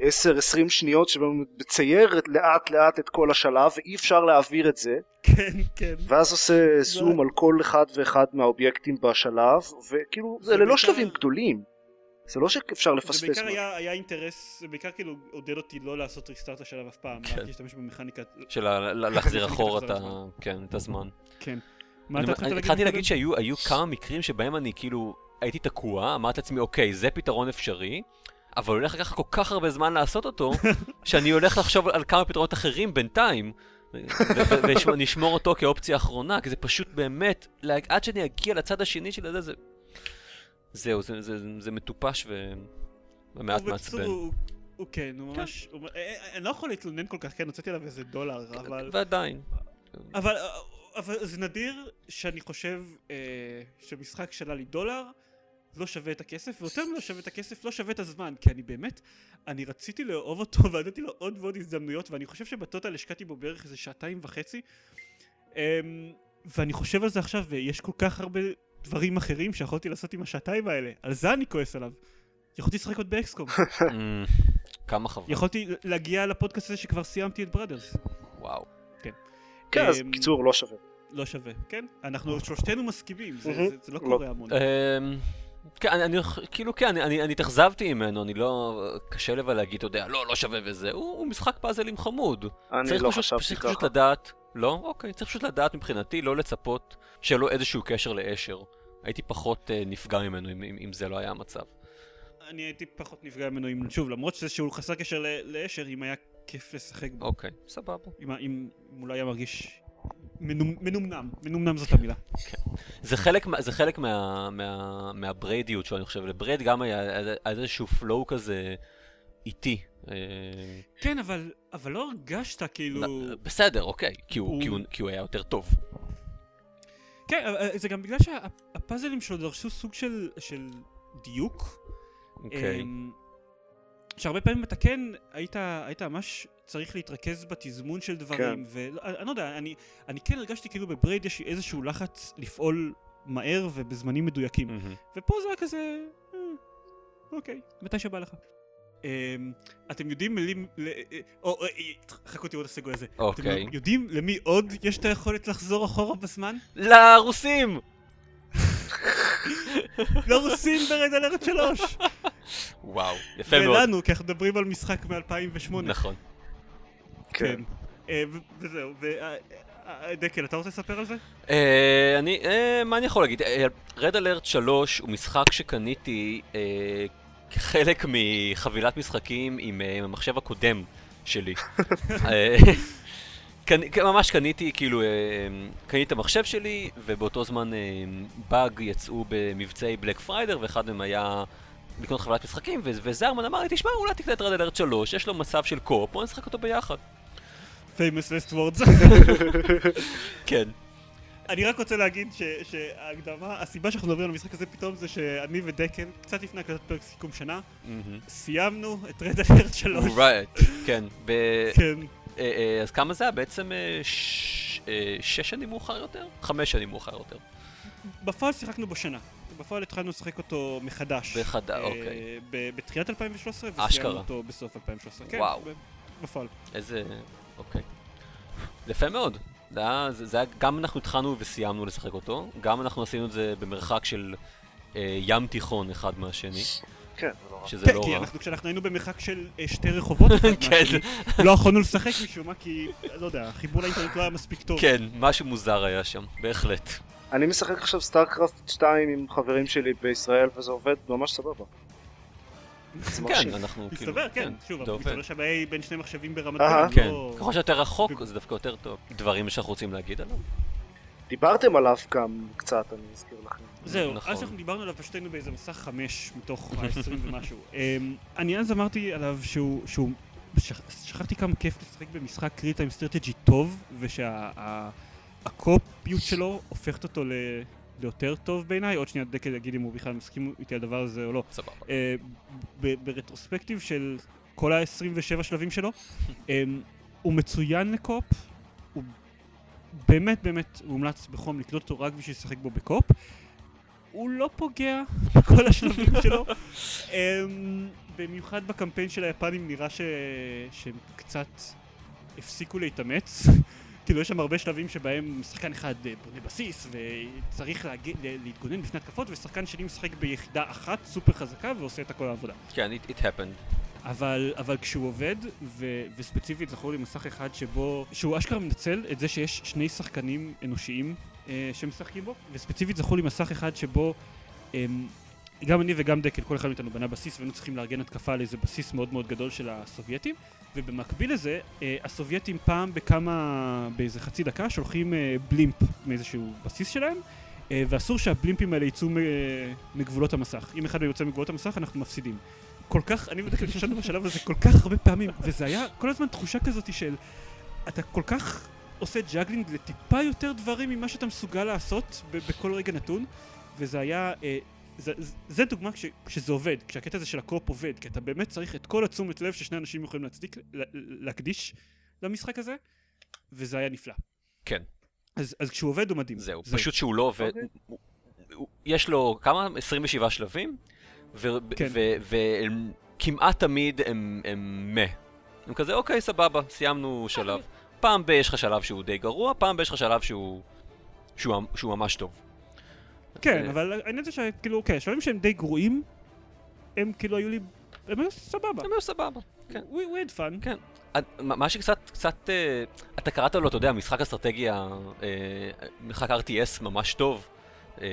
איזה 10-20 שניות שבהם הוא מצייר לאט לאט את כל השלב ואי אפשר להעביר את זה כן, כן. ואז עושה זום על כל אחד ואחד מהאובייקטים בשלב וכאילו זה, זה ללא בעיקר- שלבים גדולים זה לא שאפשר זה לפספס בעיקר משהו. היה, היה אינטרס, זה בעיקר כאילו עודד אותי לא לעשות ריסטארט השלב אף פעם, כן. להשתמש במכניקה, של להחזיר אחורה את ה... כן, את הזמן. כן. מה אתה אני להגיד? התחלתי? להגיד שהיו היו כמה מקרים שבהם אני כאילו הייתי תקוע, אמרתי לעצמי, אוקיי, זה פתרון אפשרי, אבל הולך לקחת כל כך הרבה זמן לעשות אותו, שאני הולך לחשוב על כמה פתרונות אחרים בינתיים, ונשמור אותו כאופציה אחרונה, כי זה פשוט באמת, עד שאני אגיע לצד השני של זה, זה... זהו, זה, זה, זה מטופש ו... ומעט מעצבן. הוא- כן, הוא ממש, הוא- אה, אה, אני לא יכול להתלונן כל כך, כן, הוצאתי עליו איזה דולר, אבל... ועדיין. אבל, אבל זה נדיר שאני חושב אה, שמשחק שעלה לי דולר לא שווה את הכסף, ויותר מלא שווה את הכסף, לא שווה את הזמן, כי אני באמת, אני רציתי לאהוב אותו ונתתי לו עוד ועוד הזדמנויות, ואני חושב שבטוטל השקעתי בו בערך איזה שעתיים וחצי, אה, ואני חושב על זה עכשיו, ויש כל כך הרבה דברים אחרים שיכולתי לעשות עם השעתיים האלה, על זה אני כועס עליו. יכולתי לשחק עוד באקסקום, אמ, כמה חבל. יכולתי להגיע לפודקאסט הזה שכבר סיימתי את בראדרס. וואו. כן אז אמ, בקיצור לא שווה. לא שווה, כן? אנחנו שלושתנו מסכימים, זה, לא לא. קורה המון. אמ, כן, אני, כאילו כן, אני, אני, אני התאכזבתי ממנו, אני לא... קשה לי אבל להגיד, אתה יודע, לא, לא שווה וזה. הוא, הוא משחק פאזלים חמוד. אני צריך לא פשוט, חשבתי צריך פשוט ככה. לדעת, לא? אוקיי, צריך פשוט לדעת מבחינתי, לא לצפות שיהיה לו איזשהו קשר לאשר. הייתי פחות uh, נפגע ממנו אם, אם, אם זה לא היה המצב. אני הייתי פחות נפגע ממנו אם, שוב, למרות שזה שהוא חסר קשר ל- לאשר, אם היה כיף לשחק בו. אוקיי, סבבה. אם, אם, אם לא היה מרגיש מנומ, מנומנם, מנומנם זאת המילה. זה חלק, זה חלק מה, מה, מהבריידיות שלו, אני חושב. לברייד גם היה, איזשהו פלואו כזה איטי. אה, כן, אבל, אבל לא הרגשת כאילו... נ- בסדר, אוקיי, כי הוא, הוא- כי, הוא, כי הוא היה יותר טוב. כן, אבל, אה, זה גם בגלל שהפאזלים שלו דרשו סוג של, של דיוק. אוקיי. אמ, שהרבה פעמים אתה כן היית, היית ממש צריך להתרכז בתזמון של דברים, ואני לא יודע, אני, אני כן הרגשתי כאילו בברייד יש איזשהו לחץ לפעול מהר ובזמנים מדויקים, מהמם. ופה זה היה כזה, אה, אוקיי, מתי שבא לך. אמ, אתם יודעים מילים, ל- אה, או, אה, אה, חכו תראו את הסגוי הזה. אוקיי. אתם יודעים למי עוד יש את היכולת לחזור אחורה בזמן? לרוסים! לרוסים ברד אלרט 3! וואו, יפה מאוד. ולנו, כי אנחנו מדברים על משחק מ-2008. נכון. כן. אה, ו- וזהו, ודקל, אתה רוצה לספר על זה? אה, אני, אה, מה אני יכול להגיד? רד אלרט 3 הוא משחק שקניתי אה, כחלק מחבילת משחקים עם אה, המחשב הקודם שלי. אה, כן, ממש קניתי, כאילו, אה, קניתי את המחשב שלי, ובאותו זמן אה, באג יצאו במבצעי Black Friday, ואחד מהם היה לקנות חבילת משחקים, ו- וזרמן אמר לי, תשמע, אולי תקנה את Red Alert 3, יש לו מצב של co-op, בוא נשחק אותו ביחד. famous last words. כן. אני רק רוצה להגיד ש- שההקדמה, הסיבה שאנחנו מדברים על המשחק הזה פתאום זה שאני ודקל, קצת לפני הקלטת פרק סיכום שנה. סיימנו את רד אלרט 3. right, כן. ב- כן. אה, אה, אז כמה זה היה? בעצם אה, שש שנים מאוחר יותר? חמש שנים מאוחר יותר. בפועל שיחקנו בו שנה. בפועל התחלנו לשחק אותו מחדש. בחד- אה, אוקיי. ב- בתחילת 2013, אשכרה. וסיימנו אותו בסוף 2013. כן, בפועל. איזה... אוקיי. יפה מאוד. זה היה, זה, זה היה, גם אנחנו התחלנו וסיימנו לשחק אותו, גם אנחנו עשינו את זה במרחק של אה, ים תיכון אחד מהשני, כן, זה לא רע. שזה כן, לא כי רע. אנחנו, כשאנחנו היינו במרחק של אה, שתי רחובות כן. לא יכולנו לשחק משום מה, כי, לא יודע, החיבור לאינטרנט לא היה מספיק טוב. כן, משהו מוזר היה שם, בהחלט. אני משחק עכשיו StarCraft 2 עם חברים שלי בישראל וזה עובד ממש סבבה. כן, אנחנו כאילו... מסתבר, כן, שוב, אבל עובד. מסתבר שהבעיה בין שני מחשבים ברמת כן, לא... ככל שיותר רחוק זה דווקא יותר טוב. דברים שאנחנו רוצים להגיד עליו? דיברתם עליו גם קצת, אני אזכיר לכם. זהו, נכון. אז אנחנו דיברנו עליו פשוט היינו באיזה מסך חמש מתוך ה-20 ומשהו. אמ, אני אז אמרתי עליו שהוא, שהוא, שכ- שכחתי כמה כיף לשחק במשחק real time strategy טוב, ושה co-op יות שלו הופכת אותו ל... ליותר טוב בעיניי, עוד שנייה דקל יגיד אם הוא בכלל מסכים איתי על הדבר הזה או לא. סבבה. אה, ברטרוספקטיב של כל ה-27 שלבים שלו, אמ, הוא מצוין לקופ, הוא באמת באמת מומלץ בחום לקלוט אותו רק בשביל לשחק בו בקופ. הוא לא פוגע בכל השלבים שלו, אמ, במיוחד בקמפיין של היפנים נראה ש... שהם קצת הפסיקו להתאמץ. כאילו יש שם הרבה שלבים שבהם שחקן אחד אה, בונה בסיס וצריך להג... להתגונן בפני התקפות ושחקן שני משחק ביחידה אחת סופר חזקה ועושה את הכל העבודה. כן, it, it happened. אבל, אבל כשהוא עובד, ו, וספציפית זכור לי מסך אחד שבו, שהוא אשכרה מנצל את זה שיש שני שחקנים אנושיים אה, שמשחקים בו, וספציפית זכור לי מסך אחד שבו אה, גם אני וגם דקל, כל אחד מאיתנו בנה בסיס והיינו צריכים לארגן התקפה על איזה בסיס מאוד מאוד גדול של הסובייטים, ובמקביל לזה, אה, הסובייטים פעם בכמה, באיזה חצי דקה, שולחים אה, בלימפ מאיזשהו בסיס שלהם. אה, ואסור שהבלימפים האלה יצאו מגבולות המסך. אם אחד מהם יוצא מגבולות המסך, אנחנו מפסידים. כל כך, אני ודקל חשבנו בשלב הזה כל כך הרבה פעמים, וזה היה כל הזמן תחושה כזאת של אתה כל כך עושה juggling לטיפה יותר דברים ממה שאתה מסוגל לעשות בכל רגע נתון, וזה היה, אה, זה, זה דוגמה כש, כשזה עובד, כשהקטע הזה של ה co-op עובד, כי אתה באמת צריך את כל התשומת לב ששני אנשים יכולים להצדיק, להקדיש למשחק הזה, וזה היה נפלא. כן. אז, אז כשהוא עובד הוא מדהים. זהו, זה... פשוט שהוא לא עובד, okay. אוקיי. יש לו כמה? 27 שלבים? וכמעט כן. תמיד הם, הם מה. הם כזה, אוקיי, סבבה, סיימנו שלב. פעם ב- יש לך שלב שהוא די גרוע, פעם ב- יש לך שלב שהוא, שהוא, שהוא ממש טוב. כן, אבל העניין זה שכאילו, אוקיי, שלבים שהם די גרועים, הם כאילו היו לי, הם היו סבבה. הם היו סבבה, כן. We, we had fun. כן. מה שקצת, קצת, אה, אתה קראת לו, אתה יודע, משחק אסטרטגיה, אה, משחק RTS ממש טוב. אה,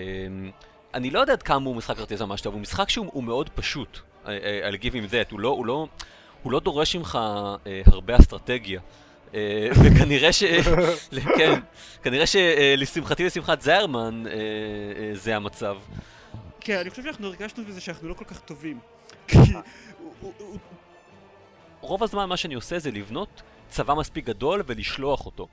אני לא יודע עד כמה הוא משחק כרטיס ממש טוב, הוא משחק שהוא מאוד פשוט, על uh, give him that, הוא לא, הוא לא, הוא לא דורש ממך הרבה אסטרטגיה. Uh, וכנראה ש... כן, כנראה שלשמחתי ולשמחת זיירמן uh, uh, זה המצב. כן, אני חושב שאנחנו הרגשנו בזה שאנחנו לא כל כך טובים. רוב הזמן מה שאני עושה זה לבנות צבא מספיק גדול ולשלוח אותו.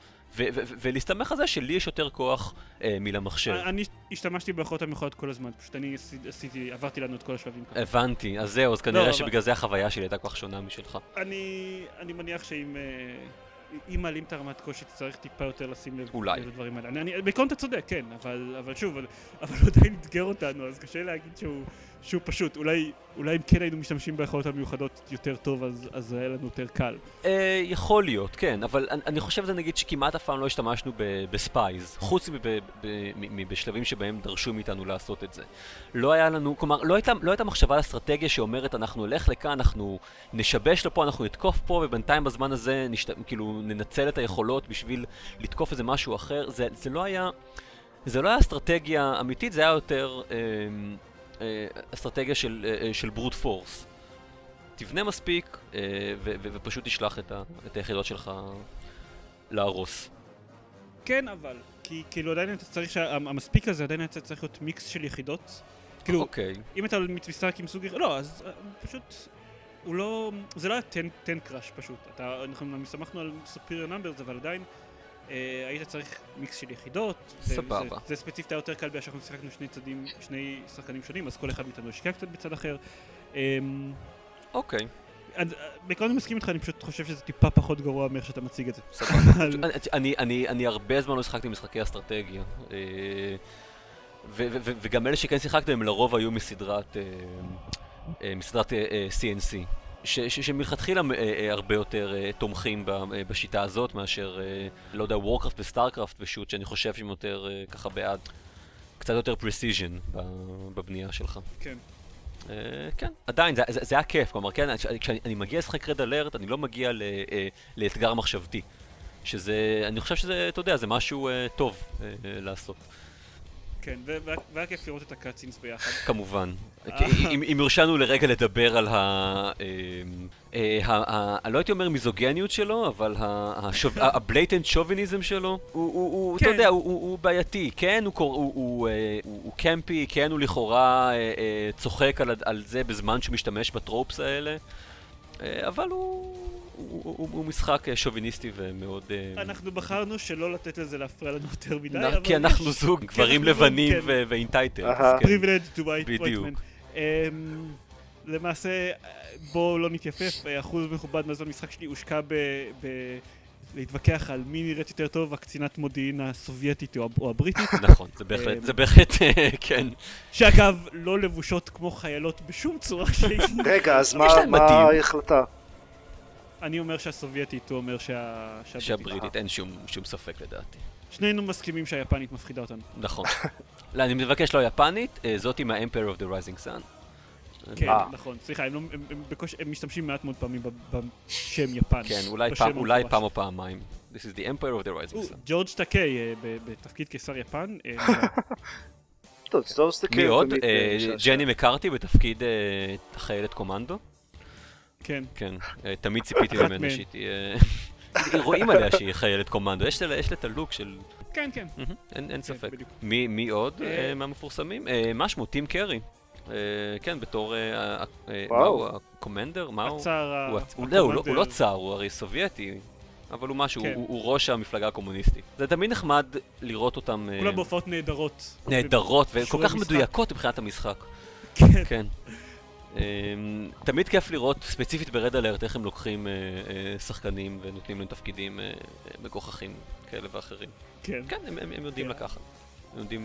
ולהסתמך על זה שלי יש יותר כוח אה, מלמחשב. אני השתמשתי ביכולות המיוחדות כל הזמן, פשוט אני עשיתי, עברתי לנו את כל השלבים. הבנתי, אז זהו, אז כנראה לא, שבגלל אבל... זה החוויה שלי הייתה כל כך שונה משלך. אני, אני מניח שאם... אם מעלים את הרמת קושי תצטרך טיפה יותר לשים לב אולי. לדברים האלה. אני, אני, בעיקרון אתה צודק, כן, אבל, אבל שוב, אבל, אבל הוא עדיין אתגר אותנו, אז קשה להגיד שהוא, שהוא פשוט. אולי, אולי אם כן היינו משתמשים ביכולות המיוחדות יותר טוב, אז, אז היה לנו יותר קל. אה, יכול להיות, כן, אבל אני, אני חושב נגיד שכמעט אף פעם לא השתמשנו ב spies, חוץ מבשלבים שבהם דרשו מאיתנו לעשות את זה. לא היה לנו, כלומר, לא הייתה, לא הייתה מחשבה על אסטרטגיה שאומרת אנחנו נלך לכאן, אנחנו נשבש לפה, אנחנו נתקוף פה, ובינתיים בזמן הזה נשת, כאילו ננצל את היכולות בשביל לתקוף איזה משהו אחר. זה, זה לא היה... זה לא היה אסטרטגיה אמיתית, זה היה יותר אה, אסטרטגיה של, אה, אה, של ברוט פורס. תבנה מספיק אה, ו- ו- ופשוט תשלח את, את היחידות שלך להרוס. כן, אבל, כי כאילו עדיין אתה צריך, שהמספיק הזה עדיין אתה צריך להיות מיקס של יחידות. כאילו, אוקיי. אם אתה משחק עם סוג... לא, אז אה, פשוט... הוא לא... זה לא היה tank rush פשוט. אתה, אנחנו שמחנו על סופיריור נאמברס, אבל עדיין אה, היית צריך מיקס של יחידות. סבבה. זה, זה ספציפית היה יותר קל בגלל שאנחנו שיחקנו שני צדדים, שני שחקנים שונים, אז כל אחד מאיתנו השקיע קצת בצד אחר. אה, אוקיי. בעיקרון אני מסכים איתך, אני פשוט חושב שזה טיפה פחות גרוע מאיך שאתה מציג את זה. סבבה. אני הרבה זמן לא שיחקתי משחקי אסטרטגיה. אה, וגם אלה שכן שיחקתי הם לרוב היו מסדרת C&C. ש, ש, שמלכתחילה אה, אה, הרבה יותר אה, תומכים בשיטה הזאת מאשר, לא יודע, Warcraft ו StarCraft ושות', שאני חושב שהם יותר ככה בעד. קצת יותר precision בבנייה שלך. כן. אה, כן, עדיין, זה, זה, זה היה כיף, כלומר, כן, כשאני מגיע לשחק Red Alert, אני לא מגיע ל, אה, לאתגר מחשבתי. שזה, אני חושב שזה, אתה יודע, זה משהו אה, טוב אה, לעשות. כן, והיה כיף לראות את הקאצינס ביחד. כמובן. אם הרשנו לרגע לדבר על ה... אמ, אה, לא הייתי אומר מיזוגניות שלו, אבל הבלייטנט שוביניזם שלו, הוא, אתה כן. יודע, הוא בעייתי. כן, הוא קמפי, כן, הוא לכאורה אה, אה, צוחק על זה בזמן שהוא משתמש בטרופס האלה, אבל הוא... הוא, הוא, הוא משחק אה, שוביניסטי ומאוד... אה, אנחנו בחרנו שלא לתת לזה להפריע לנו יותר מדי, אבל... כי אנחנו זוג, גברים לבנים כן. ואינטייטל. privilege to white white man. למעשה, בואו לא נתייפייף, אחוז מכובד מהזמן משחק שלי הושקע ב... להתווכח על מי נראית יותר טוב, הקצינת מודיעין הסובייטית או, הבריטית, נכון, זה בהחלט, זה בהחלט, כן. שאגב, לא לבושות כמו חיילות בשום צורה שהיא. רגע, אז מה. ההחלטה? אני אומר שהסובייטית, הוא אומר שה... שהבריטית. שהבריטית, אין שום שום ספק לדעתי. שנינו מסכימים שהיפנית מפחידה אותנו. נכון. לא, אני מבקש לא יפנית, אה, זאת עם ה-Emperor of the Rising Sun. כן, אה. נכון. סליחה, הם, לא, הם, הם, בקוש, הם משתמשים מעט מאוד פעמים ב- בשם יפן. כן, אולי פעם- אולי. פעם או פעמיים. This is the Emperor of the Rising Sun. ג'ורג' טאקיי אה, בתפקיד קיסר יפן. אה. טוב, לא. מי עוד? אה, אה. ג'ני מקארתי בתפקיד אה, חיילת קומנדו. כן. כן, אה, תמיד ציפיתי ממנה. שהיא תהיה... רואים עליה שהיא חיילת קומנדו, יש לה את הלוק של... כן, כן. אין כן, ספק. מי מי עוד אה, אה, מהמפורסמים? מה שמו? טים קרי. כן, בתור... וואו. הקומנדר? מה הוא? הצער. הוא לא, לא- הוא לא הקומנדר. צאר, הוא הרי סובייטי. אבל הוא משהו, כן. הוא הוא ראש המפלגה הקומוניסטית. זה תמיד נחמד לראות אותם כולם בהופעות נהדרות. נהדרות וכל כך. מדויקות מבחינת המשחק. כן. כן. אמ, תמיד כיף לראות ספציפית ברד אלרט איך הם לוקחים אה, אה, שחקנים ונותנים להם תפקידים אה, מגוחכים כאלה ואחרים. כן. כן, הם, הם, הם יודעים כן. לקחת. הם יודעים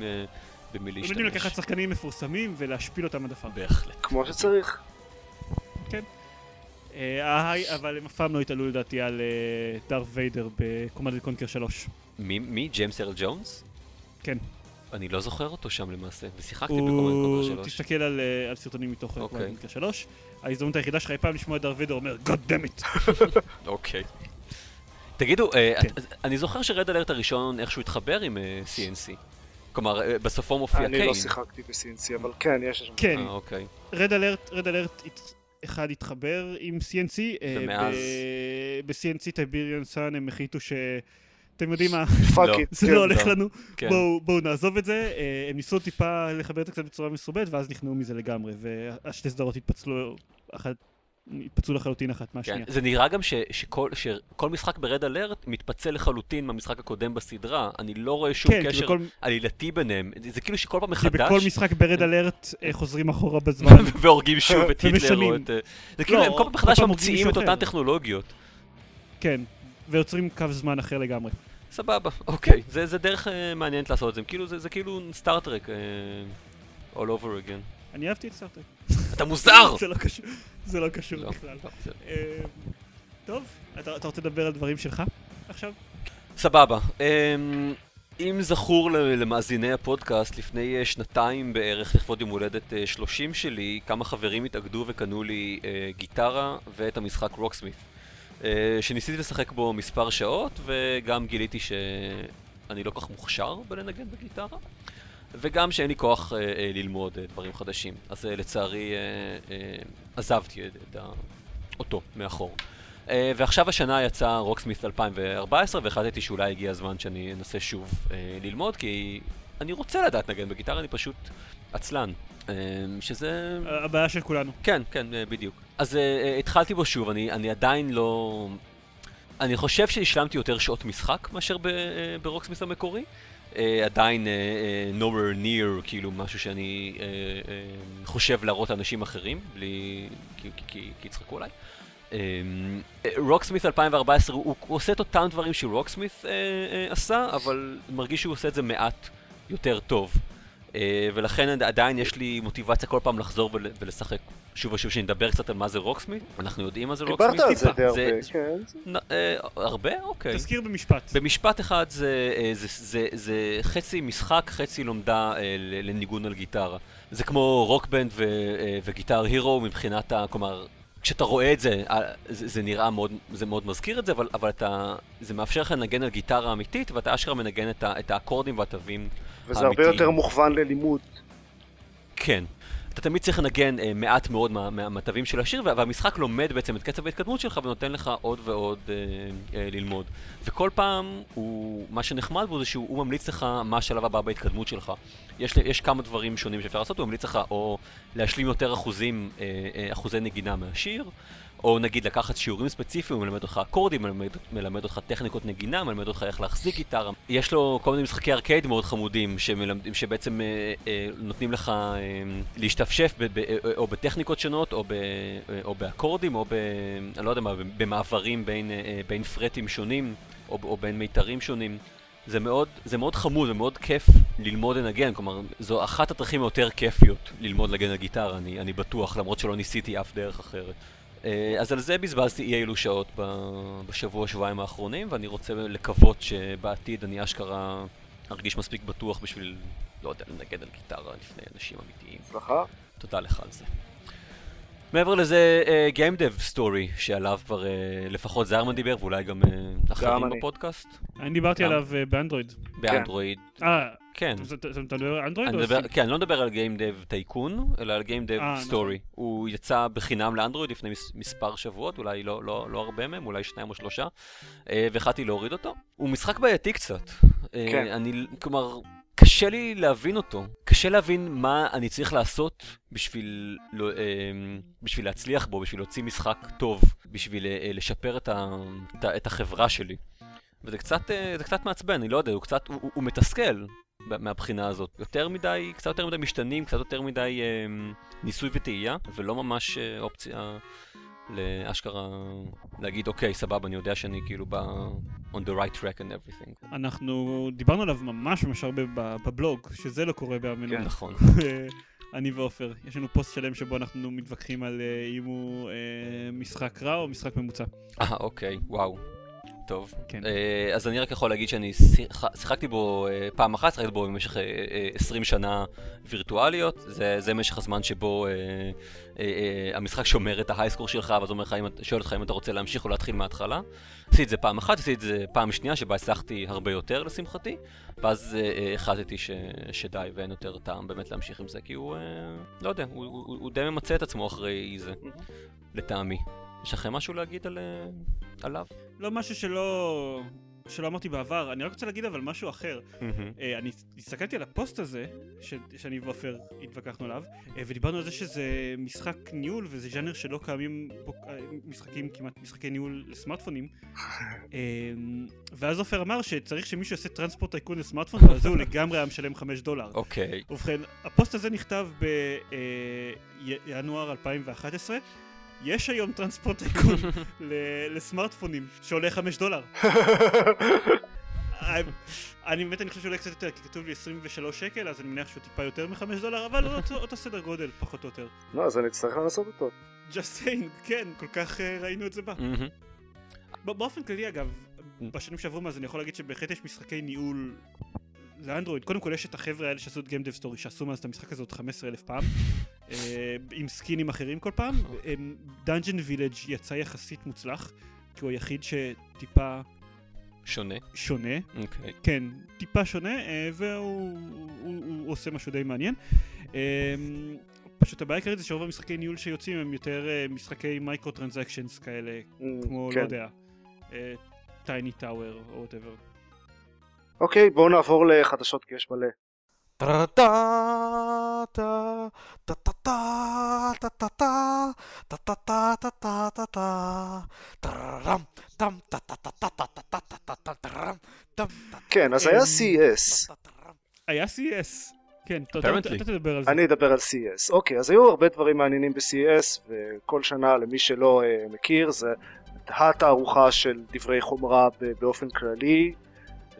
במי הם להשתמש. יודעים לקחת שחקנים מפורסמים ולהשפיל אותם עד עפר. בהחלט. כמו שצריך. אה, היי, אבל הם אף פעם לא התעלו לדעתי על Darth Vader ב Command & Conquer 3. מי, מי? ג'יימס ארל ג'ונס? כן. אני לא זוכר אותו שם למעשה, ושיחקתי ב Command הוא... Command 3. תסתכל על, אה, על סרטונים מתוך אוקיי. Command & Conquer 3. ההזדמנות היחידה שלך אי פעם לשמוע את Darth Vader אומר God damn it. אוקיי. תגידו, אה, כן. את- אני זוכר ש Red Alert הראשון איכשהו התחבר עם C&C. כלומר, אה, בסופו מופיע קיין. אני לא שיחקתי ב-C&C, אבל כן, יש שם. כן, אה, אוקיי. Red Alert, Red Alert אחד התחבר עם C&C. ומאז? ב-CNC טייביריאן סאן הם החליטו ש... אתם יודעים מה? לא. זה כן. לא הולך לא. לנו, כן. בואו נעזוב את זה. אה, הם ניסו טיפה לחבר את זה קצת בצורה מסורבלת, ואז נכנעו מזה לגמרי, והשתי סדרות התפצלו, אחת, התפצלו לחלוטין אחת כן, מהשנייה. זה נראה גם ש, שכל, שכל משחק ברד אלרט מתפצל לחלוטין מהמשחק הקודם בסדרה. אני לא רואה שום כן, כי קשר בכל- עלילתי ביניהם. זה, זה כאילו שכל פעם כי מחדש, בכל משחק ברד אלרט אה, חוזרים אחורה בזמן. והורגים שוב את היטלר. או ומשנים. את, אה, זה כאילו, לא, הם כל פעם כל מחדש ממציאים את אותן. טכנולוגיות. כן, ויוצרים קו זמן אחר לגמרי. סבבה, אוקיי. זה, זה דרך אה, מעניינת לעשות את זה. כאילו, זה, זה כאילו סטארט-טרק. all over again. אני אהבתי את סארטר. אתה מוזר! זה לא קשור, זה לא קשור לא, בכלל. לא, זה- אה, טוב, אתה אתה רוצה לדבר על דברים שלך עכשיו? סבבה. אמ, אם זכור למאזיני הפודקאסט, לפני אה, שנתיים בערך, לכבוד יום הולדת אה, 30 שלי, כמה חברים התאגדו וקנו לי אה, גיטרה ואת המשחק רוקסמית. אה, שניסיתי לשחק בו מספר שעות, וגם גיליתי שאני לא כל כך מוכשר בלנגן בגיטרה, וגם שאין לי כוח אה, אה, ללמוד דברים חדשים. אז לצערי עזבתי את, ה... אותו מאחור. Uh, ועכשיו השנה יצא רוקסמית 2014, והחלטתי שאולי הגיע הזמן שאני אנסה שוב uh, ללמוד, כי אני רוצה לדעת לנגן בגיטרה, אני פשוט עצלן. Uh, שזה... הבעיה של כולנו. כן, כן, uh, בדיוק. אז uh, התחלתי בו שוב, אני, אני עדיין לא... אני חושב שהשלמתי יותר שעות משחק מאשר ב, uh, ברוקסמית המקורי. Uh, עדיין uh, uh, nowhere near, כאילו משהו שאני uh, uh, חושב להראות לאנשים אחרים, בלי... כי, יצחקו עליי. רוקסמית 2014, הוא, הוא עושה את אותם דברים שרוקסמית אה, אה, עשה, אבל מרגיש שהוא עושה את זה מעט יותר טוב. אה, ולכן עד- עדיין יש לי מוטיבציה כל פעם לחזור ול, ולשחק שוב ושוב, שנדבר קצת על מה זה רוקסמית. אנחנו יודעים מה זה רוקסמית. דיברת על זה. די הרבה, כן. נ, אה, הרבה? אוקיי. תזכיר במשפט. במשפט אחד זה, אה, זה, זה, זה חצי משחק, חצי לומדה אה, ל- לניגון על גיטרה. זה כמו Rock Band ו, אה, ו Guitar Hero מבחינת ה... כלומר, כשאתה רואה את זה, אה, זה, זה נראה מאוד, זה מאוד מזכיר את זה, אבל, אבל אתה, זה מאפשר לך לנגן על גיטרה אמיתית, ואתה אשכרה מנגן את, ה, את האקורדים והתווים וזה הרבה האמיתיים. יותר מוכוון ללימוד. כן. אתה תמיד צריך לנגן אה, מעט מאוד מה- מה- מהתווים של השיר, וה- והמשחק לומד בעצם את קצב ההתקדמות שלך ונותן לך עוד ועוד אה, אה, ללמוד. וכל פעם, הוא, מה שנחמד בו זה שהוא הוא ממליץ לך מה השלב הבא בהתקדמות שלך. יש, יש כמה דברים שונים שאפשר לעשות, הוא ממליץ לך או להשלים יותר אחוזים, אה, אה, אחוזי נגינה מהשיר, או נגיד לקחת שיעורים ספציפיים, הוא מלמד אותך אקורדים, מלמד, מלמד אותך טכניקות נגינה, מלמד אותך איך להחזיק גיטרה. יש לו כל מיני משחקי ארקייד מאוד חמודים, שמלמדים, שבעצם אה, אה, נותנים לך אה, להשתפשף ב, ב, אה, או בטכניקות שונות, או, ב, אה, או באקורדים, או ב... אני לא יודע מה, במעברים בין, אה, בין פרטים שונים. או, או בין מיתרים שונים. זה מאוד, זה מאוד חמוד ומאוד כיף ללמוד לנגן, כלומר, זו אחת הדרכים היותר כיפיות ללמוד לנגן על גיטרה, אני, אני בטוח, למרות שלא ניסיתי אף דרך אחרת. אה, אז על זה בזבזתי אי אלו שעות בשבוע, שבועיים האחרונים, ואני רוצה לקוות שבעתיד אני אשכרה ארגיש מספיק בטוח בשביל, לא יודע, לנגן על גיטרה לפני אנשים אמיתיים. הצלחה. תודה לך על זה. מעבר לזה, uh, Game Dev Story, שעליו כבר uh, לפחות זרמן דיבר, ואולי גם uh, אחרים בפודקאסט. אני דיברתי עליו באנדרואיד. באנדרואיד. אה, כן. אתה מדבר על אנדרואיד? כן, אני לא מדבר על Game Dev טייקון, אלא על Game Dev Story. נכון. הוא יצא בחינם לאנדרואיד לפני מספר שבועות, אולי לא, לא, לא הרבה מהם, אולי שניים או שלושה, והחלטתי להוריד אותו. הוא משחק בעייתי קצת. כן. אני, כלומר... קשה לי להבין אותו. קשה להבין מה אני צריך לעשות בשביל, לא, אה, בשביל להצליח בו, בשביל להוציא משחק טוב, בשביל אה, לשפר את, ה, את, את החברה שלי. וזה קצת, אה, קצת מעצבן, אני לא יודע, הוא קצת, הוא, הוא מתסכל מהבחינה הזאת. יותר מדי, קצת יותר מדי משתנים, קצת יותר מדי אה, ניסוי וטעייה, ולא ממש אה, אופציה לאשכרה להגיד, אוקיי, סבבה, אני יודע שאני כאילו ב... on the right track and everything. אנחנו דיברנו עליו ממש ממש הרבה בבלוג, שזה לא קורה בימינו. כן, נכון. אני ועופר, יש לנו פוסט שלם שבו אנחנו מתווכחים על אה, אם הוא אה, משחק רע או משחק ממוצע. אה, אוקיי, וואו. טוב. כן. Uh, אז אני רק יכול להגיד שאני שיחקתי בו uh, פעם אחת, שיחקתי בו במשך uh, uh, 20 שנה וירטואליות. זה, זה משך הזמן שבו המשחק שומר את ההייסקור שלך, ואז אומר לך, שואל אותך אם אתה רוצה להמשיך או להתחיל מההתחלה. עשיתי את זה פעם אחת, עשיתי את זה פעם שנייה, שבה הצלחתי הרבה יותר לשמחתי, ואז החלטתי ש, שדי ואין יותר טעם באמת להמשיך עם זה, כי הוא, לא יודע, הוא, הוא, הוא, הוא די ממצה את עצמו אחרי זה, לטעמי. יש לכם משהו להגיד על, עליו? לא משהו שלא... שלא אמרתי בעבר, אני רק רוצה להגיד אבל משהו אחר. Mm-hmm. אני הסתכלתי על הפוסט הזה, ש, שאני ועופר התווכחנו עליו, uh, ודיברנו על זה שזה משחק ניהול וזה ז'אנר שלא קיימים uh, משחקים, כמעט משחקי ניהול לסמארטפונים. uh, ואז עופר אמר שצריך שמישהו יעשה טרנספורט טייקון לסמארטפון, זה הוא לגמרי היה משלם 5 דולר. אוקיי. Okay. ובכן, הפוסט הזה נכתב בינואר 2011. יש היום טרנספורט טייקון לסמארטפונים שעולה 5 דולר. אני באמת אני חושב שאולי קצת יותר כי כתוב לי 23 שקל אז אני מניח שהוא טיפה יותר מ-5 דולר אבל אותו סדר גודל פחות או יותר. לא אז אני אצטרך לעשות אותו. just saying כן כל כך אה, ראינו את זה בה. באופן כללי אגב בשנים שעברו מאז אני יכול להגיד שבהחלט יש משחקי ניהול לאנדרואיד קודם כל יש את החבר'ה האלה שעשו את Game Dev Story שעשו מאז את המשחק הזה עוד 15 אלף פעם עם סקינים אחרים כל פעם. דאנג'ן וילג' יצא יחסית מוצלח, כי הוא היחיד שטיפה... שונה. שונה. אוקיי. Okay. כן, טיפה שונה, אה, והוא הוא, הוא, הוא עושה משהו די מעניין. אה, פשוט הבעיה העיקרית זה שרוב המשחקי ניהול שיוצאים הם יותר משחקי microtransactions כאלה, מממ, כמו, כן. לא יודע, Tiny Tower או whatever. אוקיי, בואו נעבור לחדשות כי יש מלא. כן, אז היה CES. היה CES. כן, אתה תדבר על זה. אני אדבר על CES. אוקיי, אז היו הרבה דברים מעניינים ב-CES, וכל שנה, למי שלא מכיר, זה התערוכה של דברי חומרה באופן כללי,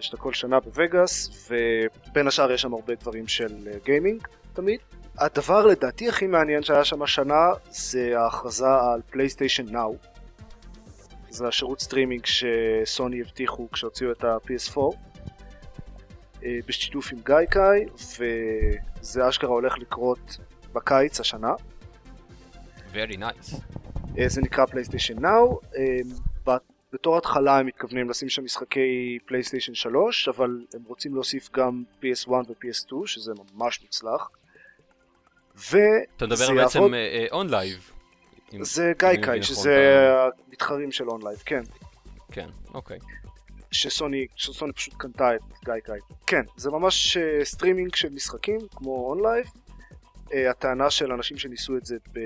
יש את כל שנה בווגאס, ובין השאר יש שם הרבה דברים של גיימינג תמיד. הדבר לדעתי הכי מעניין שהיה שם השנה זה ההכרזה על פלייסטיישן נאו. זה השירות סטרימינג שסוני הבטיחו כשהוציאו את ה-PS4 אה, בשיתוף עם Gaikai וזה אשכרה הולך לקרות בקיץ השנה. Very nice. אה, זה נקרא PlayStation Now. בתור התחלה הם מתכוונים לשים שם משחקי פלייסטיישן 3 אבל הם רוצים להוסיף גם PS1 ו-PS2 שזה ממש מוצלח. ו... אתה מדבר בעצם OnLive אה, זה Gaikai שזה המתחרים של OnLive כן. כן אוקיי. שסוני, שסוני פשוט קנתה את Gaikai כן זה ממש סטרימינג של משחקים כמו OnLive אה, הטענה של אנשים שניסו את זה ב...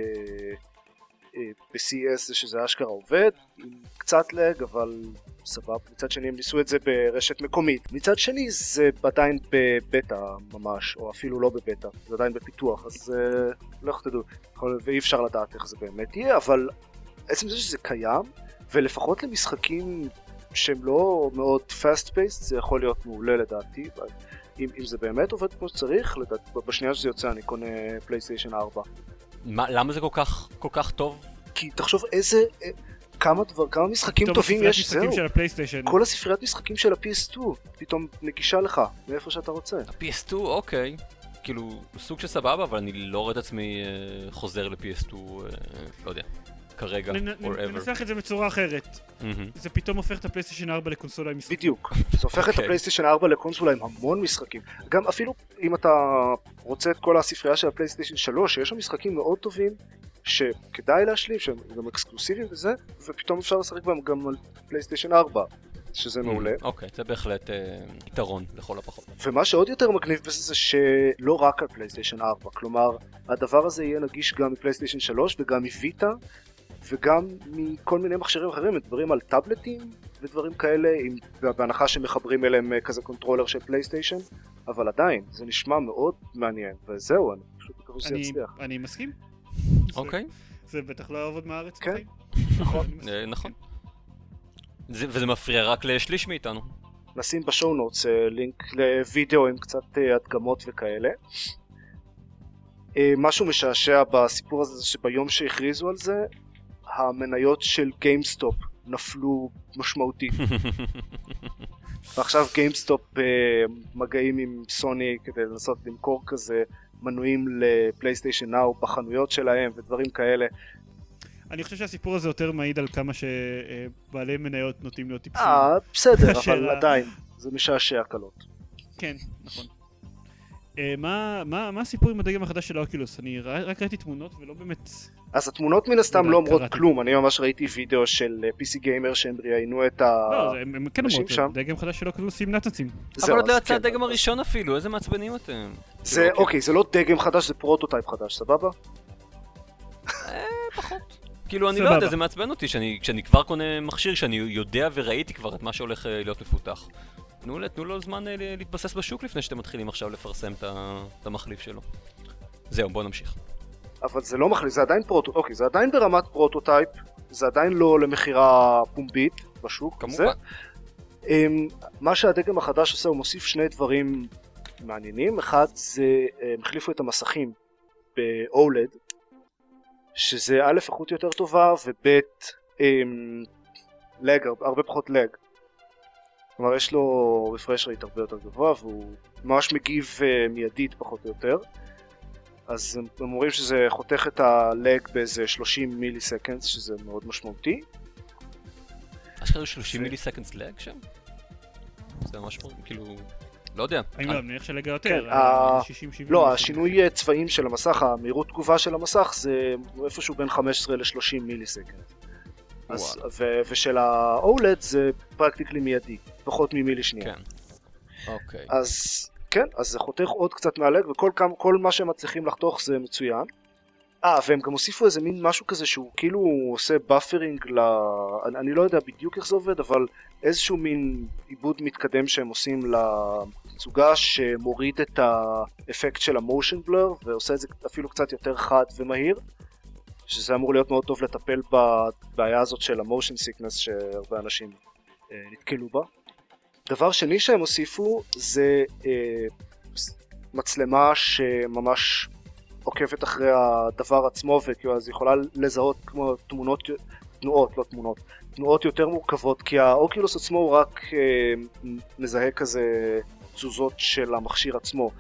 ב-CES זה שזה אשכרה עובד, עם קצת lag, אבל סבבה. מצד שני הם ניסו את זה ברשת מקומית. מצד שני זה עדיין בבטא ממש, או אפילו לא בבטא, זה עדיין בפיתוח, אז uh, לך תדעו. ואי אפשר לדעת איך זה באמת יהיה, אבל עצם זה שזה קיים, ולפחות למשחקים שהם לא מאוד fast paced זה יכול להיות מעולה לדעתי. אם, אם זה באמת עובד כמו שצריך, לדעתי, בשנייה שזה יוצא אני קונה פלייסטיישן 4. מה, למה זה כל כך, כל כך טוב? כי תחשוב איזה, אה, כמה, דבר, כמה משחקים טובים יש, זהו. של הפלייסטיישן. כל הספריית משחקים של ה-PS2 פתאום נגישה לך, מאיפה שאתה רוצה. ה-PS2, אוקיי. כאילו, סוג של סבבה, אבל אני לא רואה את עצמי אה, חוזר ל-PS2, אה, לא יודע, כרגע, forever. ננסח את זה בצורה אחרת. זה פתאום הופך את הפלייסטיישן 4 לקונסולה עם משחקים. בדיוק. זה הופך. את אוקיי. הפלייסטיישן 4 לקונסולה עם המון משחקים. גם אפילו אם אתה רוצה את כל הספרייה של הפלייסטיישן 3, שיש שם משחקים מאוד טובים, שכדאי להשלים, שהם גם אקסקלוסיביים וזה, ופתאום אפשר לשחק בהם גם על פלייסטיישן 4. שזה מעולה. אוקיי, זה בהחלט אה, יתרון לכל הפחות. ומה שעוד יותר מגניב בזה זה שלא רק על פלייסטיישן 4, כלומר הדבר הזה יהיה נגיש גם מפלייסטיישן 3 וגם מ Vita וגם מכל מיני מכשירים אחרים, מדברים על טאבלטים ודברים כאלה, עם, בהנחה שמחברים אליהם אה, כזה controller של פלייסטיישן, אבל עדיין, זה נשמע מאוד מעניין, וזהו, אני פשוט מקווה שזה יצליח. אני מסכים. אוקיי. זה בטח לא יעבוד מהארץ. כן, נכון. אה, נכון. וזה מפריע רק לשליש מאיתנו. נשים ב show notes אה, לינק לוידאו עם קצת הדגמות וכאלה. משהו משעשע בסיפור הזה זה שביום שהכריזו על זה המניות של GameStop נפלו משמעותית. ועכשיו GameStop אה, מגעים עם סוני כדי לנסות למכור כזה מנויים לפלייסטיישן נאו בחנויות שלהם ודברים כאלה. אני חושב שהסיפור הזה יותר מעיד על כמה שבעלי מניות נוטים להיות טיפשים. אה, בסדר, אבל עדיין, זה משעשע קלות. כן, נכון. אה, מה, מה, מה הסיפור עם הדגם החדש של האוקילוס? אני רק ראיתי תמונות ולא באמת... אז התמונות מן הסתם לא אומרות כלום, אני ממש ראיתי וידאו של אה, PC גיימר שהם ראיינו את האנשים לא, הם כן אומרות, דגם חדש של אוקילוס עם נאצים. אבל עוד לא יצא כן. הדגם הראשון אפילו, איזה מעצבנים אתם. זה, אוקיי, זה לא דגם חדש, זה prototype חדש, סבבה? אה, פחות. כאילו אני לא יודע, זה מעצבן אותי שאני כבר קונה מכשיר שאני יודע וראיתי כבר את מה שהולך להיות מפותח. תנו, לו זמן אה, להתבסס בשוק לפני שאתם מתחילים עכשיו לפרסם את המחליף שלו. זהו, בואו נמשיך. אבל זה לא מחליף, זה עדיין prototype, אוקיי, זה עדיין ברמת prototype, זה עדיין לא למכירה פומבית בשוק. כמובן. זה. אמ, מה שהדגם החדש עושה, הוא מוסיף שני דברים מעניינים. אחד, זה, הם החליפו את המסכים ב-OLED, שזה א', איכות יותר טובה, וב', לג, אמ, הרבה פחות לג. כלומר יש לו רפרש רייט הרבה יותר גבוה והוא ממש מגיב uh, מיידית פחות או יותר אז הם אומרים שזה חותך את הלג באיזה 30 מילי סקנדס שזה מאוד משמעותי. אשכרה 30 milliseconds lag שם? זה ממש כאילו... לא יודע. אני לא, מניח שלגה יותר, 60-70. לא, השינוי צבעים של המסך, המהירות תגובה של המסך זה איפשהו בין 15 ל-30 millisecond. אז, ו- ושל ה-OLED זה practically מיידי, פחות ממילי שנייה. כן. אוקיי. אז כן, אז זה חותך עוד קצת מה lag, וכל כמה, כל מה שהם מצליחים לחתוך זה מצוין. אה, והם גם הוסיפו איזה מין משהו כזה שהוא כאילו עושה buffering ל... אני, אני לא יודע בדיוק איך זה עובד, אבל איזשהו מין עיבוד מתקדם שהם עושים לתצוגה שמוריד את האפקט של ה motion blur ועושה את זה אפילו קצת יותר חד ומהיר. שזה אמור להיות מאוד טוב לטפל בבעיה הזאת של ה motion sickness שהרבה אנשים אה, נתקלו בה. דבר שני שהם הוסיפו זה אה, מצלמה שממש עוקבת אחרי הדבר עצמו ואז יכולה לזהות כמו תמונות, תנועות, לא תמונות, תנועות יותר מורכבות כי האוקילוס עצמו הוא רק אה, מזהה כזה תזוזות של המכשיר עצמו.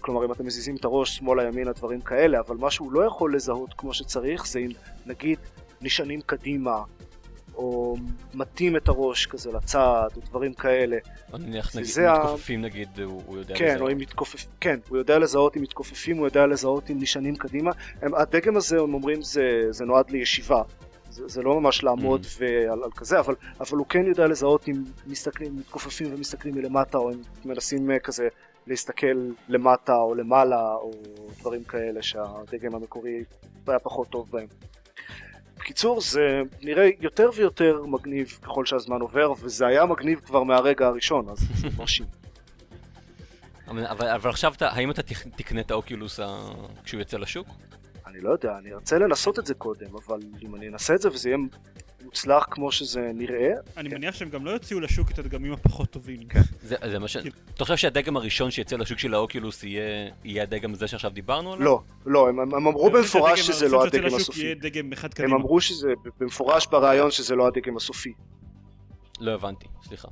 כלומר אם אתם מזיזים את הראש שמאלה ימינה דברים כאלה אבל מה שהוא לא יכול לזהות כמו שצריך זה אם נגיד נשענים קדימה או מטים את הראש כזה לצד או דברים כאלה. או נניח נגיד מתכופפים ה... נגיד הוא, הוא יודע כן, לזהות. מתכופפ... כן, הוא יודע לזהות אם מתכופפים, הוא יודע לזהות אם נשענים קדימה. הם, הדגם הזה הם אומרים זה, זה נועד לישיבה. זה, זה לא ממש לעמוד mm. ועל על כזה, אבל, אבל הוא כן יודע לזהות אם מסתכלים, מתכופפים ומסתכלים מלמטה או אם מנסים אה, כזה להסתכל למטה או למעלה או דברים כאלה שהדגם המקורי היה פחות טוב בהם. בקיצור זה נראה יותר ויותר מגניב ככל שהזמן עובר וזה היה מגניב כבר מהרגע הראשון אז זה מרשים. אבל, אבל עכשיו אתה, האם אתה תקנה את האוקיולוס כשהוא יוצא לשוק? אני לא יודע, אני ארצה לנסות את זה קודם, אבל אם אני אנסה את זה וזה יהיה מוצלח כמו שזה נראה. אני כן. מניח שהם גם לא יוציאו לשוק את הדגמים הפחות טובים. זה, זה מה ש... אתה חושב שהדגם הראשון שיצא לשוק של האוקולוס יהיה, הדגם הזה שעכשיו דיברנו עליו? לא, לא, הם, הם אמרו במפורש שזה לא הדגם הסופי. הם. אמרו שזה במפורש ברעיון שזה לא הדגם הסופי. לא הבנתי, סליחה.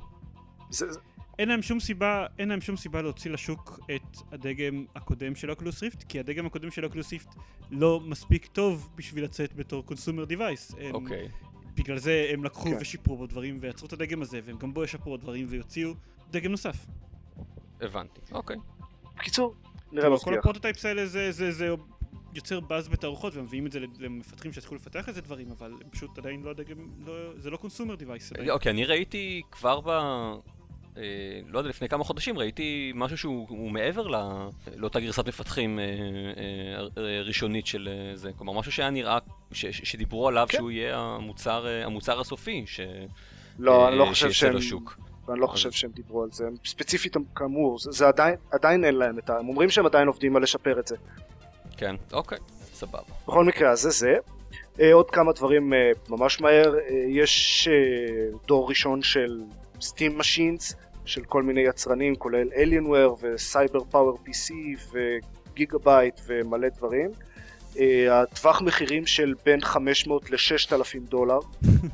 אין להם שום סיבה, אין להם שום סיבה להוציא לשוק את הדגם הקודם של Oculus Rift, כי הדגם הקודם של Oculus Rift לא מספיק טוב בשביל לצאת בתור consumer device. אוקיי. בגלל זה הם לקחו כן. ושיפרו בו דברים ויצרו את הדגם הזה, והם גם בו ישפרו עוד דברים ויוציאו דגם נוסף. הבנתי. אוקיי. בקיצור, נראה כאילו, כל מבטיח. ה prototypes האלה זה, זה, זה יוצר באז בתערוכות ומביאים את זה למפתחים שהתחילו לפתח איזה דברים, אבל הם פשוט עדיין לא הדגם, לא, זה לא קונסומר דיווייס. אוקיי, אני ראיתי כבר ב... אה, לא יודע, לפני כמה חודשים ראיתי משהו שהוא הוא מעבר. לאותה גרסת מפתחים אה, אה, ראשונית של זה. כלומר, משהו שהיה נראה, ש, ש, שדיברו עליו כן. שהוא יהיה המוצר, המוצר הסופי, ש... לא, אני לא חושב שהם... לשוק. אני לא חושב שהם דיברו על זה. ספציפית, כאמור, זה, זה עדיין, עדיין אין להם את ה... הם אומרים שהם עדיין עובדים על לשפר את זה. כן, אוקיי, סבבה. בכל מקרה, אז זה זה. עוד כמה דברים ממש מהר. יש דור ראשון של Steam Machines, של כל מיני יצרנים, כולל Alienware וסייבר פאוור PC ו Gigabyte ומלא דברים. אה, הטווח מחירים של בין 500 ל-6,000 דולר,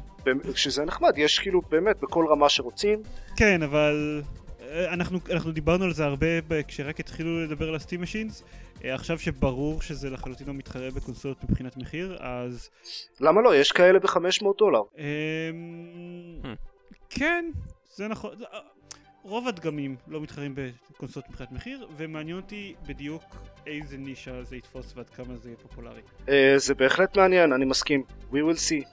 שזה נחמד, יש כאילו באמת בכל רמה שרוצים. כן, אבל אה, אנחנו, אנחנו דיברנו על זה הרבה כשרק התחילו לדבר על ה Steam Machines. עכשיו שברור שזה לחלוטין לא מתחרה בקונסולות מבחינת מחיר, אז... למה לא? יש כאלה ב-500 דולר. אמ, Hmm. כן, זה נכון. רוב הדגמים לא מתחרים בקונסולות מבחינת מחיר, ומעניין אותי בדיוק איזה נישה זה יתפוס ועד כמה זה יהיה פופולרי. אה, זה בהחלט מעניין, אני מסכים. We will see.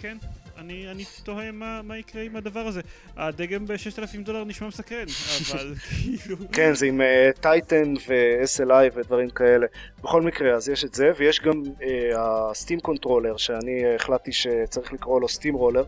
כן, אני, אני תוהה מה, מה יקרה עם הדבר הזה. הדגם ב-6,000 דולר נשמע מסקרן, אבל כאילו... כן, זה עם Titan ו-SLI ודברים כאלה. בכל מקרה, אז יש את זה, ויש גם ה Steam Controller, שאני החלטתי שצריך לקרוא לו Steamroller.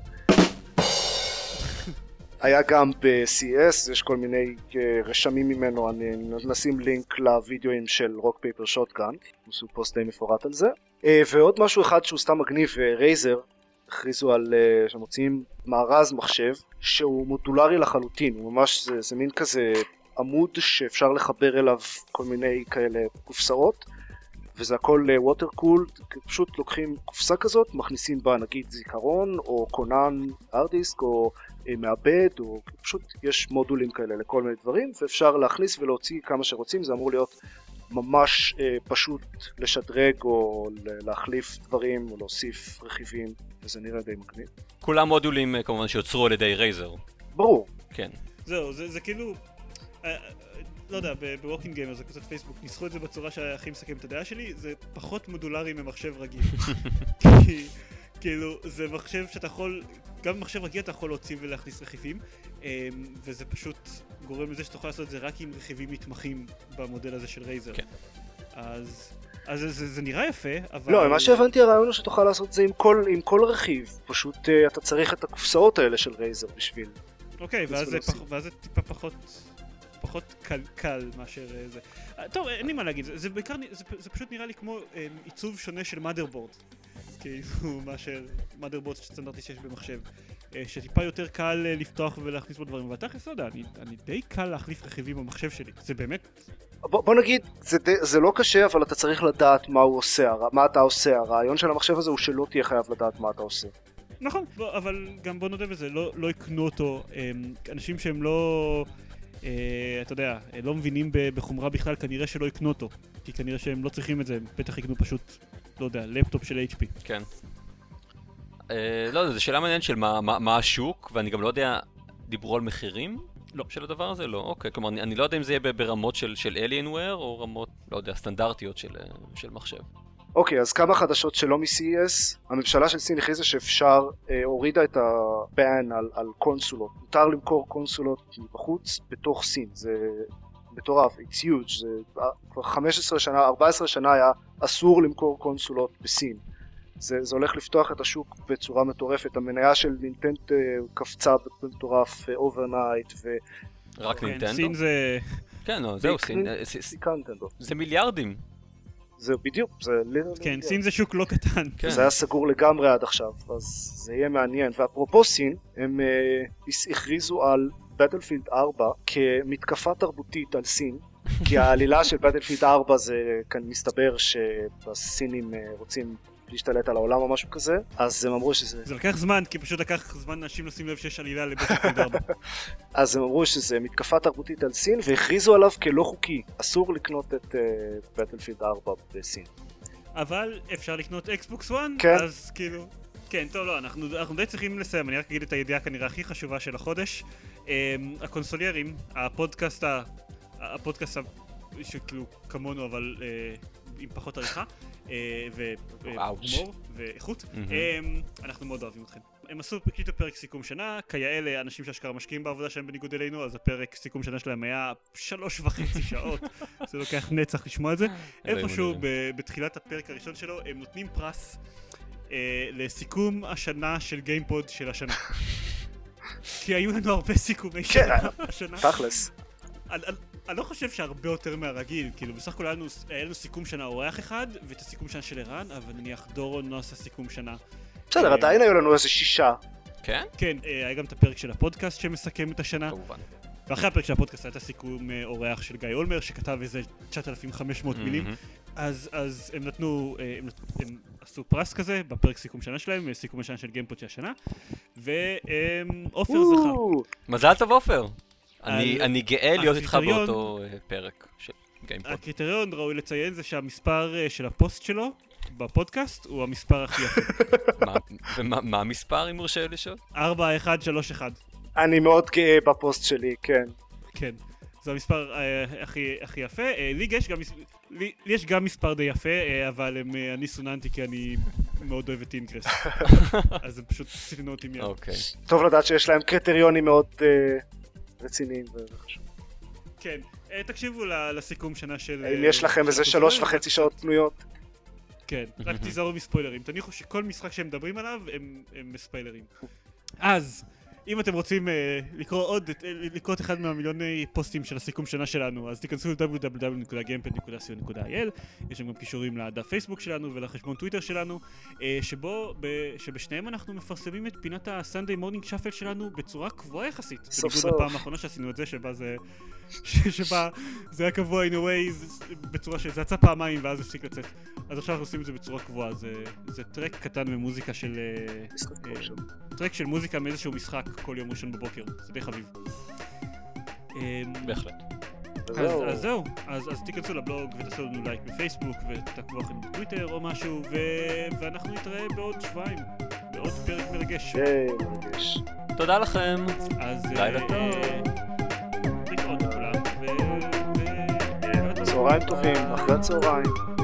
היה גם ב-CES, יש כל מיני אה, רשמים ממנו, אני נשים לינק לוידאוים של Rock Paper Shotgun, עשו פוסט די מפורט על זה. אה, ועוד משהו אחד שהוא סתם מגניב, Razer הכריזו על אה, שמוציאים מארז מחשב שהוא מודולרי לחלוטין, הוא ממש, זה, זה מין כזה עמוד שאפשר לחבר אליו כל מיני כאלה קופסאות וזה הכל ווטר קולד, פשוט לוקחים קופסה כזאת, מכניסים בה נגיד זיכרון או כונן ארדיסק או אה, מעבד או פשוט יש מודולים כאלה לכל מיני דברים ואפשר להכניס ולהוציא כמה שרוצים, זה אמור להיות ממש אה, פשוט לשדרג או להחליף דברים או להוסיף רכיבים וזה נראה די מגניב. כולם מודולים אה, כמובן שיוצרו על ידי Razer. ברור, כן. זהו, זה, זה כאילו... אה, אה, לא יודע, בווקינג גיימר זה קצת פייסבוק, ניסחו את זה בצורה שהכי מסכם את הדעה שלי, זה פחות מודולרי ממחשב רגיל. כי, כאילו, זה מחשב שאתה יכול, גם במחשב רגיל אתה יכול להוציא ולהכניס רכיבים, אה, וזה פשוט גורם לזה שאתה יכול לעשות את זה רק עם רכיבים נתמכים במודל הזה של Razer. כן. אז... אז זה, זה, זה נראה יפה, אבל... לא, מה שהבנתי הרעיון הוא שתוכל לעשות את זה עם כל, עם כל רכיב, פשוט uh, אתה צריך את הקופסאות האלה של רייזר בשביל. אוקיי, ואז זה. פח, ואז זה טיפה פחות, פחות קל, קל מאשר אה, זה. אה, טוב, אין לי מה להגיד, זה, זה בעיקר, זה, זה פשוט נראה לי כמו אה, עיצוב שונה של motherboard. כאילו, מאשר motherboard סטנדרטי שיש במחשב. אה, שטיפה יותר קל אה, לפתוח ולהכניס בו דברים, אבל תכלס לא יודע, אני, אני די קל להחליף רכיבים במחשב שלי. זה באמת, בוא, בוא נגיד, זה, זה לא קשה, אבל אתה צריך לדעת מה הוא עושה, מה אתה עושה. הרעיון של המחשב הזה הוא שלא תהיה חייב לדעת מה אתה עושה. נכון, בוא, אבל גם בוא נודה בזה, לא, לא יקנו אותו. אה, אנשים שהם לא, אה, אתה יודע, לא מבינים בחומרה בכלל, כנראה שלא יקנו אותו. כי כנראה שהם לא צריכים את זה, הם בטח יקנו פשוט, לא יודע, לפטופ של HP. כן. אה, לא יודע, זו שאלה מעניינת של מה, מה, מה השוק, ואני גם לא יודע, דיברו על מחירים? לא. של הדבר הזה? לא, אוקיי. כלומר, אני, אני לא יודע אם זה יהיה ברמות של, של Alienware, או רמות, לא יודע, סטנדרטיות של, אה, של מחשב. אוקיי, אז כמה חדשות שלא מ-CES. הממשלה של סין הכריזה שאפשר, אה, הורידה את ה-ban על, על קונסולות. מותר למכור קונסולות מבחוץ בתוך סין. זה מטורף, it's huge. זה אה, כבר 15 שנה, 14 שנה היה אסור למכור קונסולות בסין. זה, זה הולך לפתוח את השוק בצורה מטורפת. המניה של נינטנט אה, קפצה במטורף overnight ו... רק כן, נינטנדו? סין זה... כן, לא, זהו, סין, אה. זה מיליארדים. זה בדיוק, זה כן, סין זה שוק לא קטן. כן. זה היה סגור לגמרי עד עכשיו, אז זה יהיה מעניין. ואפרופו סין, הם אה, הכריזו על Battlefield 4 כמתקפה תרבותית על סין, כי העלילה של Battlefield 4 זה כאן מסתבר שהסינים אה, רוצים להשתלט על העולם או משהו כזה, אז הם אמרו שזה... זה לקח זמן, כי פשוט לקח זמן לאנשים לשים לב שיש עלילה ל Battlefield 4. אז הם אמרו שזה מתקפה תרבותית על סין, והכריזו עליו כלא חוקי. אסור לקנות את Battlefield 4 בסין. אבל אפשר לקנות Xbox 1, כן. אז כאילו... כן, טוב, לא, אנחנו, אנחנו די צריכים לסיים, אני רק אגיד את הידיעה כנראה הכי חשובה של החודש. אמ, הקונסוליירים, הפודקאסט, ה, הפודקאסט שכאילו כמונו אבל אה, עם פחות עריכה, אאוץ'. והומור ואיכות, מהמם. אמ, אנחנו מאוד אוהבים אתכם. הם עשו הקליטו פרק סיכום שנה, כיאה אנשים שאשכרה משקיעים בעבודה שלהם בניגוד אלינו, אז הפרק סיכום שנה שלהם היה שלוש וחצי שעות, זה לוקח נצח לשמוע את זה. איפשהו בתחילת הפרק הראשון שלו הם נותנים פרס אה, לסיכום השנה של גיימפוד של השנה. כי היו לנו הרבה סיכומי כן. שנה השנה. תכלס. אני- לא חושב שהרבה יותר מהרגיל, כאילו בסך הכל היה לנו- היה לנו סיכום שנה אורח אחד, ואת הסיכום שנה של ערן, אבל נניח דורון לא עשה סיכום שנה. בסדר, אה, עדיין היו לנו איזה שישה. כן? כן, אה, היה גם את הפרק של הפודקאסט שמסכם את השנה, כמובן. ואחרי הפרק של הפודקאסט היה את הסיכום אה, אורח של גיא אולמר, שכתב איזה 9,500 מילים. אז, אז הם נתנו, אה, הם, נת- הם עשו פרס כזה בפרק סיכום שנה שלהם, סיכום השנה של גיימפוד של השנה, ועופר זכה. מזל טוב עופר. אני גאה להיות איתך באותו אה, פרק של גיימפוד. הקריטריון, ראוי לציין, זה שהמספר אה, של הפוסט שלו בפודקאסט הוא המספר הכי יפה. מה- המספר אם יורשה לי לשאול? 4131, אני מאוד גאה בפוסט שלי, כן. כן. זה המספר אה, הכי, הכי יפה. אה, לי יש גם, לי, לי יש גם מספר די יפה, אה, אבל הם, אה, אני סוננתי כי אני מאוד אוהב את אינקרס. אז הם פשוט סיטנו אותי מיד. אוקיי. טוב לדעת שיש להם קריטריונים מאוד אה, רציניים וחשובים. כן. אה, תקשיבו ל- לסיכום שנה של... אם אה, יש לכם של איזה שלוש וחצי שעות פנויות, כן, רק תיזהרו מספוילרים. תניחו שכל משחק שהם מדברים עליו הם, הם ספיילרים. אז, אם אתם רוצים uh, לקרוא עוד, אה, לקרוא את אחד מהמיליוני פוסטים של הסיכום שנה שלנו, אז תיכנסו ל-www.gamepad.co.il, יש שם גם קישורים לדף פייסבוק שלנו ולחשבון טוויטר שלנו, uh, שבו, שבשניהם אנחנו מפרסמים את פינת ה-Sunday Morning Shuffle שלנו בצורה קבועה יחסית. סוף בניגוד סוף. לפעם האחרונה שעשינו את זה, שבה זה... שבה זה היה קבוע in a way, בצורה שזה יצא פעמיים ואז הפסיק לצאת. אז עכשיו אנחנו עושים את זה בצורה קבועה, זה, זה טרק קטן ממוזיקה של... טרק של מוזיקה מאיזשהו משחק כל יום ראשון בבוקר, זה די חביב. אמ, בהחלט. אז זהו, אז אז תיכנסו לבלוג ותעשו לנו לייק בפייסבוק ותעקבו אחרינו בטוויטר או משהו ואנחנו נתראה בעוד שבועיים, בעוד פרק מרגש. תודה לכם. אז אה, לילה טוב. להתראות לכולם ו... ו- לילה טוב. צהריים טובים, אחרי הצהריים.